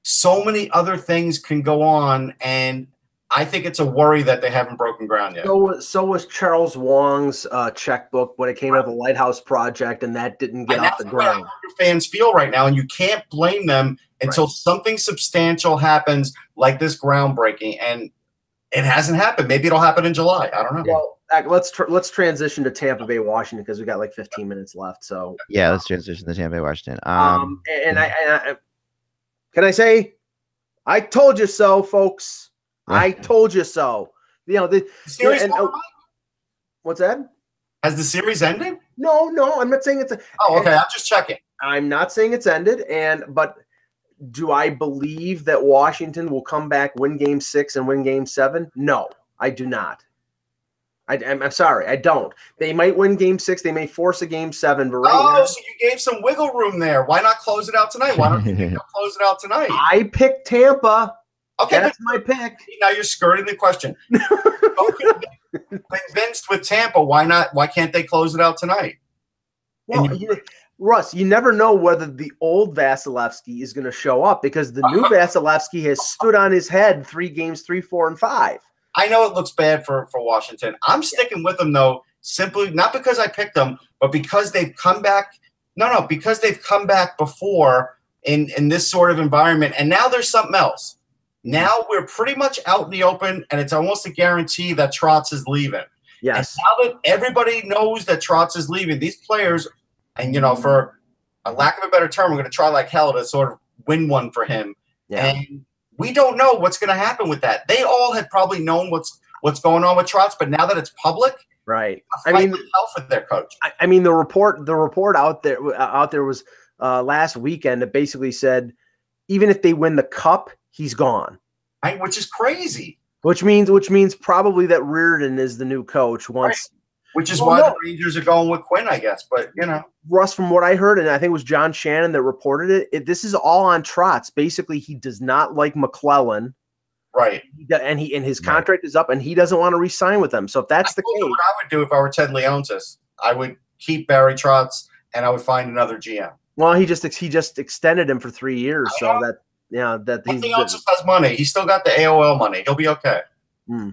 so many other things can go on. And I think it's a worry that they haven't broken ground yet. So, so was Charles Wang's uh, checkbook when it came right. to the Lighthouse Project, and that didn't get and off the ground. Your fans feel right now, and you can't blame them until right. something substantial happens, like this groundbreaking, and it hasn't happened. Maybe it'll happen in July. I don't know. Well, let's tr- let's transition to Tampa Bay, Washington, because we got like 15 minutes left. So yeah, let's transition to Tampa Bay, Washington. Um, um and, I, and I can I say, I told you so, folks. I told you so. You know the, the series. And, uh, what's that? Has the series ended? No, no. I'm not saying it's. A, oh, okay. I'm just checking. I'm not saying it's ended, and but do I believe that Washington will come back, win Game Six, and win Game Seven? No, I do not. I, am sorry, I don't. They might win Game Six. They may force a Game Seven, but right oh, now, so you gave some wiggle room there. Why not close it out tonight? Why don't you <laughs> close it out tonight? I picked Tampa. Okay, that's my pick. Now you're skirting the question. <laughs> convinced with Tampa, why not? Why can't they close it out tonight? Well, you, Russ, you never know whether the old Vasilevskiy is going to show up because the new <laughs> Vasilevskiy has stood on his head three games, three, four, and five. I know it looks bad for for Washington. I'm sticking with them though, simply not because I picked them, but because they've come back. No, no, because they've come back before in in this sort of environment, and now there's something else. Now we're pretty much out in the open, and it's almost a guarantee that Trotz is leaving. Yes. And now that everybody knows that Trotz is leaving, these players, and you know, for a lack of a better term, we're going to try like hell to sort of win one for him. Yeah. And we don't know what's going to happen with that. They all had probably known what's what's going on with Trotz, but now that it's public, right? I mean, hell for their coach. I, I, mean, the report the report out there out there was uh, last weekend that basically said even if they win the cup, he's gone. Right, which is crazy. Which means which means probably that Reirden is the new coach once right. Which is well, why no. the Rangers are going with Quinn, I guess. But you know, Russ, from what I heard, and I think it was John Shannon that reported it. it this is all on Trotz. Basically, he does not like MacLellan. right? And he and his contract right. is up, and he doesn't want to re-sign with them. So if that's I the case, what I would do if I were Ted Leonsis, I would keep Barry Trotz, and I would find another GM. Well, he just he just extended him for three years, so that yeah, that he's Nothing else has money. He's still got the AOL money. He'll be okay. Hmm.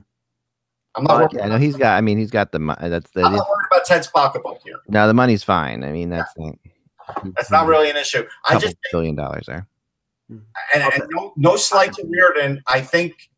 I'm not. Uh, yeah, no, he's got. I mean, he's got the. That's the. I'm not worried about Ted's pocketbook here. No, the money's fine. I mean, that's yeah. that's not really an issue. I just billion dollars there. And, and no, no slight to Reirden. I think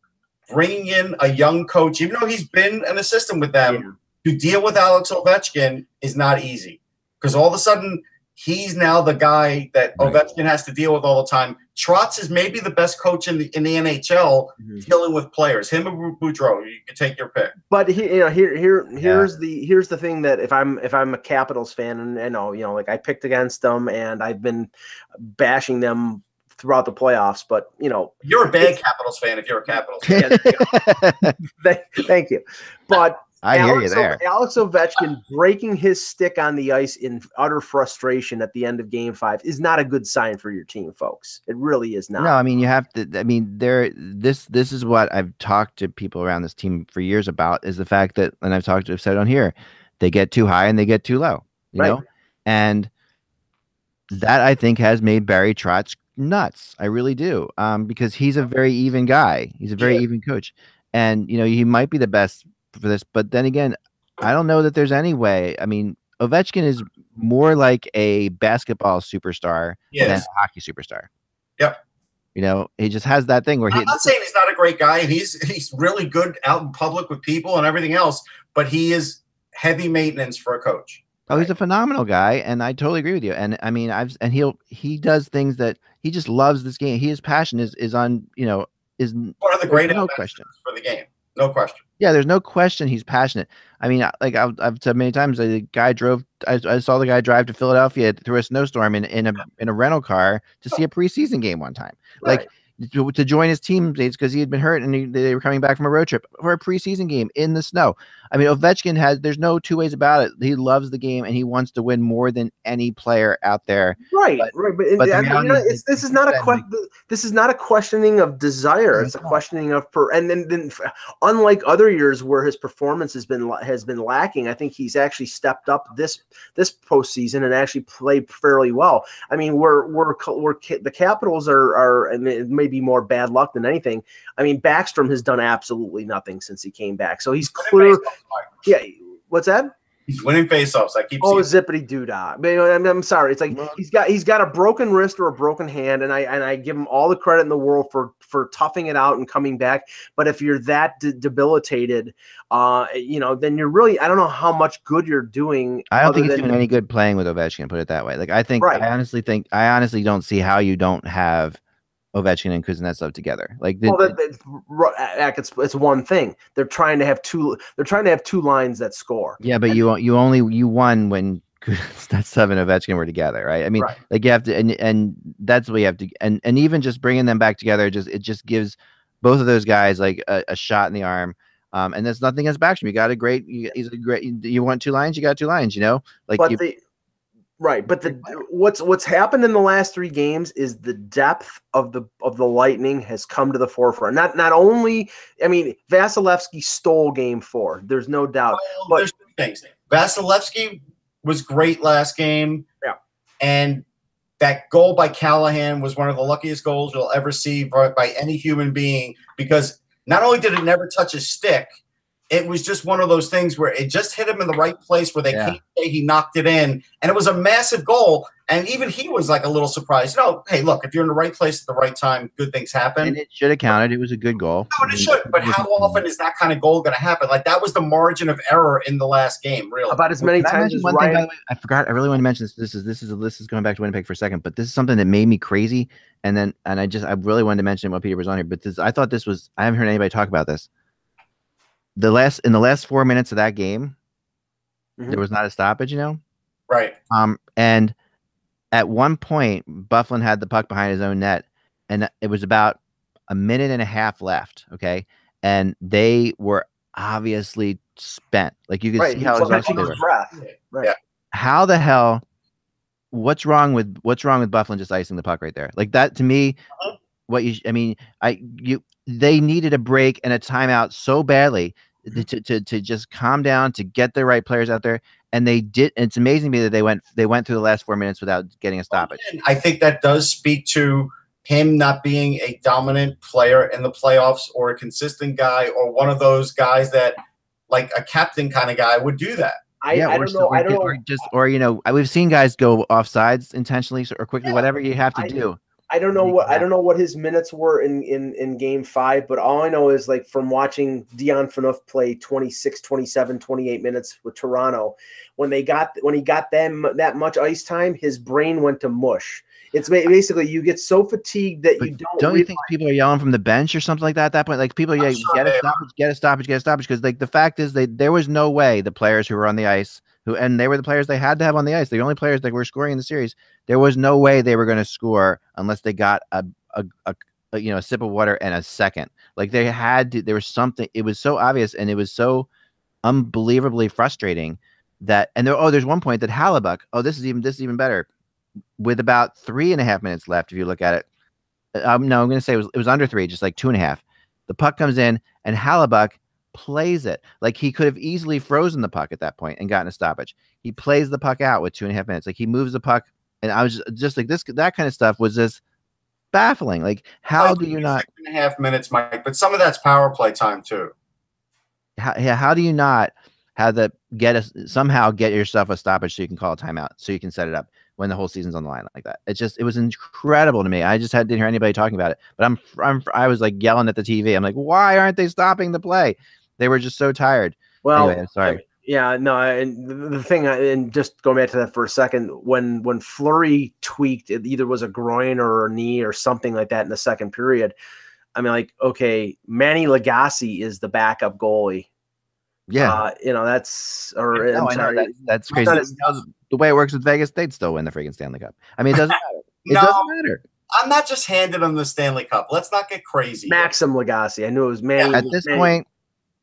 bringing in a young coach, even though he's been an assistant with them, yeah. to deal with Alex Ovechkin is not easy because all of a sudden he's now the guy that right. Ovechkin has to deal with all the time Trotz is maybe the best coach in the in the NHL Mhm. dealing with players. Him or Boudreau, you can take your pick. But he, you know, here, here, here's the here's the thing that if I'm if I'm a Capitals fan and I know, you know, like I picked against them and I've been bashing them throughout the playoffs, but you know, You're a bad Capitals fan if you're a Capitals <laughs> fan. <laughs> thank, thank you. But I hear you Alex, there. Alex Ovechkin breaking his stick on the ice in utter frustration at the end of Game Five is not a good sign for your team, folks. It really is not. No, I mean you have to. I mean, there. This this is what I've talked to people around this team for years about is the fact that, and I've talked to, I've said on here, they get too high and they get too low. You Right. know, and that I think has made Barry Trotz nuts. I really do, um, because he's a very even guy. He's a very Yeah. even coach, and you know he might be the best for this. But then again, I don't know that there's any way. I mean, Ovechkin is more like a basketball superstar than a hockey superstar. Yep. You know, he just has that thing where he I'm not saying he's not a great guy, and he's he's really good out in public with people and everything else, but he is heavy maintenance for a coach. Oh, he's a phenomenal guy, and I totally agree with you. And I mean, I've and he'll he does things that he just loves this game. His passion is is on you know is One of the great no question. for the game, no question. Yeah, there's no question he's passionate. I mean, like I've, I've said many times, the guy drove. I, I saw the guy drive to Philadelphia through a snowstorm in in a in a rental car to oh. see a preseason game one time. Like Right. To, to join his teammates because he had been hurt and he, they were coming back from a road trip for a preseason game in the snow. I mean, Ovechkin has. There's no two ways about it. He loves the game and he wants to win more than any player out there. right, But- right. But, but I mean, you know, is this is not a that que- This is not a questioning of desire. It's a questioning of per. And then, then, unlike other years where his performance has been has been lacking, I think he's actually stepped up this this postseason and actually played fairly well. I mean, we're we're we're the Capitals are are and it may be more bad luck than anything. I mean, Backstrom has done absolutely nothing since he came back, so he's clear. Yeah, what's that? He's winning faceoffs. I keep Oh, zippity doo dah. I'm, I'm sorry. It's like he's got he's got a broken wrist or a broken hand, and I and I give him all the credit in the world for for toughing it out and coming back. But if you're that de- debilitated, uh, you know, then you're really I don't know how much good you're doing. I don't think he's doing any good playing with Ovechkin. Put it that way. Like I think, Right. I honestly think, I honestly don't see how you don't have Ovechkin and Kuznetsov together. Like the, Well, that, that, it's it's one thing. They're trying to have two. They're trying to have two lines that score. yeah, but you you only you won when <laughs> Kuznetsov and Ovechkin were together, right? I mean, Right. like you have to, and and that's what you have to, and and even just bringing them back together, just it just gives both of those guys like a, a shot in the arm. Um, and there's nothing against Backstrom. You got a great, you, he's a great. You, you want two lines, you got two lines. You know, like but you, the right but the what's what's happened in the last three games is the depth of the of the lightning has come to the forefront not not only i mean vasilevskiy stole game four there's no doubt Well, but- there's two things. Vasilevskiy was great last game. Yeah. And that goal by Callahan was one of the luckiest goals you'll ever see by, by any human being because not only did it never touch his stick, it was just one of those things where it just hit him in the right place where they Yeah. can't say he knocked it in. And it was a massive goal. And even he was like a little surprised. No, hey, look, if you're in the right place at the right time, good things happen. and it should have counted. It was a good goal. No, and it should, but how often is that kind of goal going to happen? Like that was the margin of error in the last game, really. about as many Can I times as one ryan the way? I forgot. I really want to mention this. This is this is this is going back to Winnipeg for a second, but this is something that made me crazy. And then and I just I really wanted to mention what Peter was on here. But this I thought this was I haven't heard anybody talk about this. The last in the last four minutes of that game, Mhm. there was not a stoppage. You know, right. um, and at one point, Byfuglien had the puck behind his own net, and it was about a minute and a half left. Okay, and they were obviously spent. Like you could right see how exhausted were. breath right Yeah. How the hell? What's wrong with what's wrong with Byfuglien just icing the puck right there? Like that to me. Uh-huh. What you? I mean, I you they needed a break and a timeout so badly Mm-hmm. to, to to just calm down to get the right players out there and they did and it's amazing to me that they went they went through the last four minutes without getting a stoppage And I think that does speak to him not being a dominant player in the playoffs or a consistent guy or one of those guys that, like a captain kind of guy, would do that. i, yeah, I or don't know i don't or know just or you know we've seen guys go off sides intentionally or quickly Yeah, whatever you have to I- do I don't know what I don't know what his minutes were in in in game 5, but all I know is like from watching Dion Phaneuf play 26, 27, 28 minutes with Toronto, when they got when he got them that much ice time, his brain went to mush. It's basically you get so fatigued that But you don't. Don't you realize- think people are yelling from the bench or something like that at that point? Like people, yeah, I'm sure get a stoppage, get a stoppage, get a stoppage. Because like the fact is, they there was no way the players who were on the ice, who and they were the players they had to have on the ice, the only players that were scoring in the series. There was no way they were going to score unless they got a a, a a, you know a sip of water and a second. Like they had to. There was something. It was so obvious, and it was so unbelievably frustrating that. And there, oh, there's one point that Hellebuyck. Oh, this is even this is even better. With about three and a half minutes left, if you look at it, um, no, I'm going to say it was it was under three, just like two and a half. The puck comes in, and Hellebuyck plays it like he could have easily frozen the puck at that point and gotten a stoppage. He plays the puck out with two and a half minutes, like he moves the puck, and I was just, just like this. That kind of stuff was just baffling. Like, how do you not? six and a half minutes, Mike? But some of that's power play time too. How, yeah, how do you not have the get us somehow get yourself a stoppage so you can call a timeout so you can set it up when the whole season's on the line like that? It just it was incredible to me. I just had didn't hear anybody talking about it, but I'm I'm I was like yelling at the TV. I'm like, why aren't they stopping the play? They were just so tired. Well, anyway, I'm sorry. Yeah, no, and the- the thing, and just going back to that for a second, when when Fleury tweaked, it either was a groin or a knee or something like that in the second period. I mean, like, okay, Manny Legace is the backup goalie. Yeah, uh, you know that's or no, I'm I know sorry, that, that's crazy. not as- the way it works with Vegas, they'd still win the freaking Stanley Cup. I mean, it doesn't <laughs> matter. It No. doesn't matter. I'm not just handing them the Stanley Cup. Let's not get crazy. Maxime Lagacé. I knew it was Manny. At this Manny- point,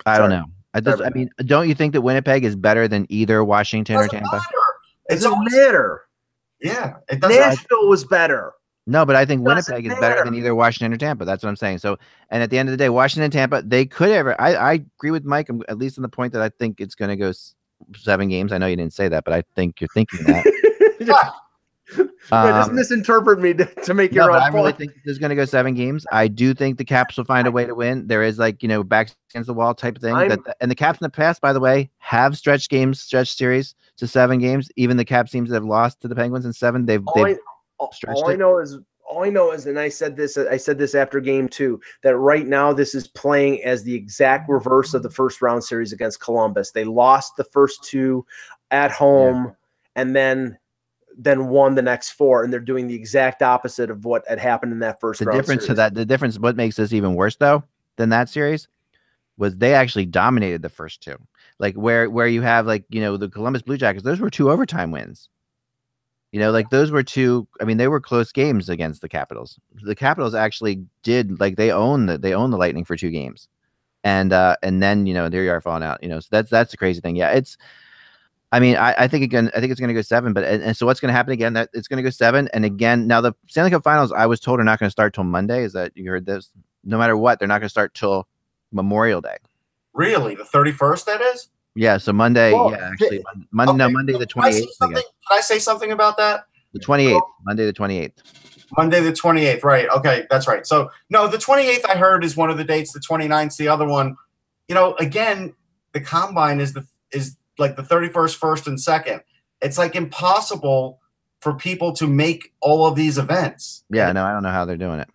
I don't know. At this, Sorry I mean, don't you think that Winnipeg is better than either Washington or Tampa? matter. it It's doesn't matter. yeah. It. Nashville was better. No, but I think Doesn't Winnipeg is better than either Washington or Tampa. That's what I'm saying. So, and at the end of the day, Washington and Tampa, they could ever. I, I agree with Mike, at least on the point that I think it's going to go seven games. I know you didn't say that, but I think you're thinking that. <laughs> <laughs> Yeah, just Um, misinterpret me <laughs> to, to make your but own I really point. think this is going to go seven games. I do think the Caps will find a way to win. There is like you know backs against the wall type thing. That and the Caps in the past, by the way, have stretched games, stretched series to seven games. Even the Caps teams that have lost to the Penguins in seven, they've all, I, they've all- stretched all I know is all I know is, and I said this, I said this after game two, that right now this is playing as the exact reverse of the first round series against Columbus. They lost the first two at home, and then then won the next four, and they're doing the exact opposite of what had happened in that first the difference to that the difference what makes this even worse though than that series was they actually dominated the first two. Like where where you have like you know the columbus blue jackets those were two overtime wins. You know like those were two i mean they were close games against the capitals. The capitals actually did like they own the they own the lightning for two games. And uh and then you know there you are falling out you know so that's that's the crazy thing. Yeah it's I mean, I, I think again, I think it's going to go seven. But and, and so what's going to happen again? That it's going to go seven. And again, now the Stanley Cup Finals, I was told are not going to start till Monday. Is that you heard this? No matter what, they're not going to start till Memorial Day. really the 31st. That is. Yeah, so Monday. Yeah, actually, Monday. No, Monday the twenty eighth. I twenty say eighth. something? Can I say something about that? The twenty eighth. Monday the twenty eighth. Monday the 28th, right. Okay, that's right. So, no, the 28th I heard is one of the dates, the 29th 's the other one. You know, again, the combine is the is like the 31st, 1st and 2nd. It's like impossible for people to make all of these events. Yeah, no, I don't know how they're doing it.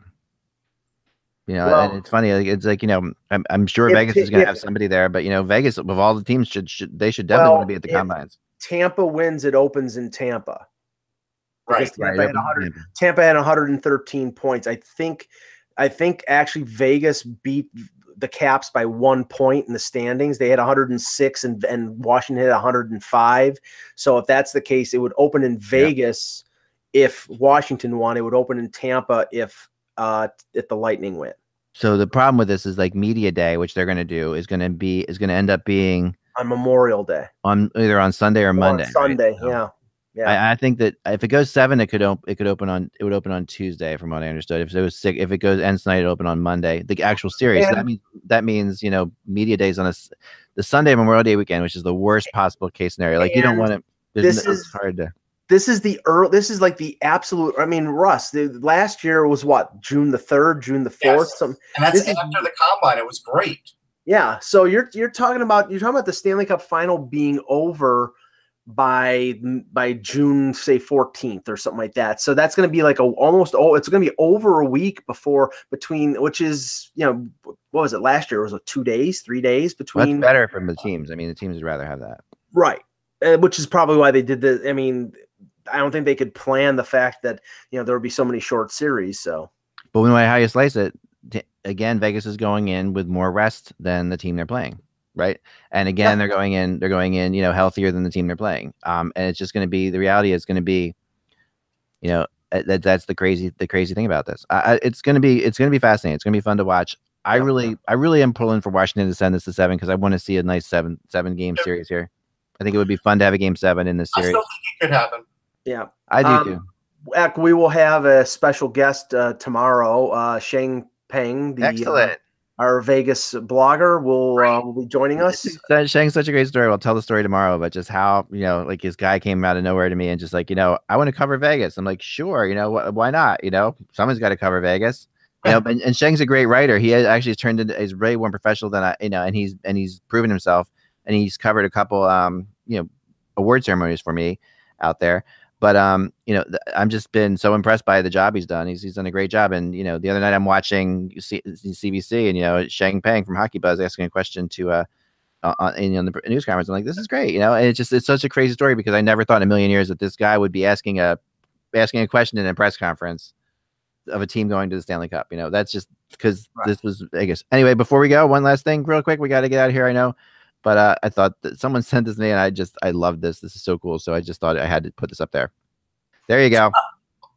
You know, Well- and it's funny. It's like you know, I'm, I'm sure If- Vegas is going to have somebody there, but you know, Vegas of all the teams should, should they should definitely Well, want to be at the combines. Tampa wins, it opens in Tampa. Right. Tampa, Right, had 100, Tampa. Tampa had 113 points. I think, I think actually Vegas beat the Caps by one point in the standings. They had 106 and, and Washington had 105. So if that's the case, it would open in Vegas if Washington won. It would open in Tampa if uh if the Lightning win. So the problem with this is like media day, which they're going to do, is going to be is going to end up being on Memorial Day. on either on Sunday or Or Monday. right? Sunday, So yeah. Yeah. I, I think that if it goes seven, it could op- it could open on it would open on Tuesday, from what I understood. If it was six, if it goes ends tonight, it open on Monday. The actual series. And- that means that means you know media days on a s- the Sunday Memorial Day weekend, which is the worst possible case scenario. Like you don't want it. this It's is- hard to. this is the early this is like the absolute i mean russ the last year was what june the 3rd june the 4th Yes. something And that's This is- after the combine. It was great. yeah so you're you're talking about you're talking about the stanley cup final being over by by June say 14th or something like that. So that's going to be like a almost oh it's going to be over a week before between which is you know what was it last year it was it 2 days, 3 days between That's better from the teams. I mean, the teams would rather have that. right. Uh, which is probably why they did the I mean I don't think they could plan the fact that you know there would be so many short series so But no matter how you slice it, t- again, Vegas is going in with more rest than the team they're playing, right? And again, they're going in, they're going in, you know, healthier than the team they're playing. Um, and it's just going to be the reality is going to be, you know, uh, that that's the crazy the crazy thing about this. I, I, it's going to be it's going to be fascinating. It's going to be fun to watch. I Yeah. really I really am pulling for Washington to send this to seven because I want to see a nice seven seven game Yep. series here. I think it would be fun to have a game seven in this I series. still think it could happen. yeah. I do Um, too. Eck, we will have a special guest uh, tomorrow. Uh, Shang Peng, the, uh, Excellent. Our Vegas blogger, will uh, will be joining us. That Shang's such a great story. We'll tell the story tomorrow, but just how you know, like his guy came out of nowhere to me and just like, you know, I want to cover Vegas. I'm like, sure, you know, wh- why not? You know, someone's got to cover Vegas. You know, and, and Shang's a great writer. He has actually turned into he's way more professional than I, you know, and he's and he's proven himself. And he's covered a couple, um, you know, award ceremonies for me out there. But um, you know, th- I'm just been so impressed by the job he's done. He's he's done a great job. And you know, the other night I'm watching C- CBC, and you know, Shang Peng from Hockey Buzz asking a question to uh uh, on, in, on the news conference. I'm like, this is great, you know. And it's just it's such a crazy story because I never thought in a million years that this guy would be asking a asking a question in a press conference of a team going to the Stanley Cup. You know, that's just because Right. this was I guess. Anyway, before we go, one last thing, real quick, we got to get out of here. I know, but uh, I thought that someone <laughs> sent this to me, and I just I love this. This is so cool. So I just thought I had to put this up there. There you go.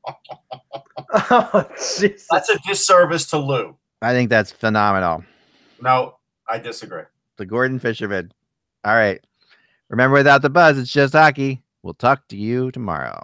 <laughs> oh, Jesus. That's a disservice to Lou. I think that's phenomenal. No, I disagree. The Gordon Fisherman. All right. Remember, without the buzz, it's just hockey. We'll talk to you tomorrow.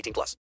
18 plus.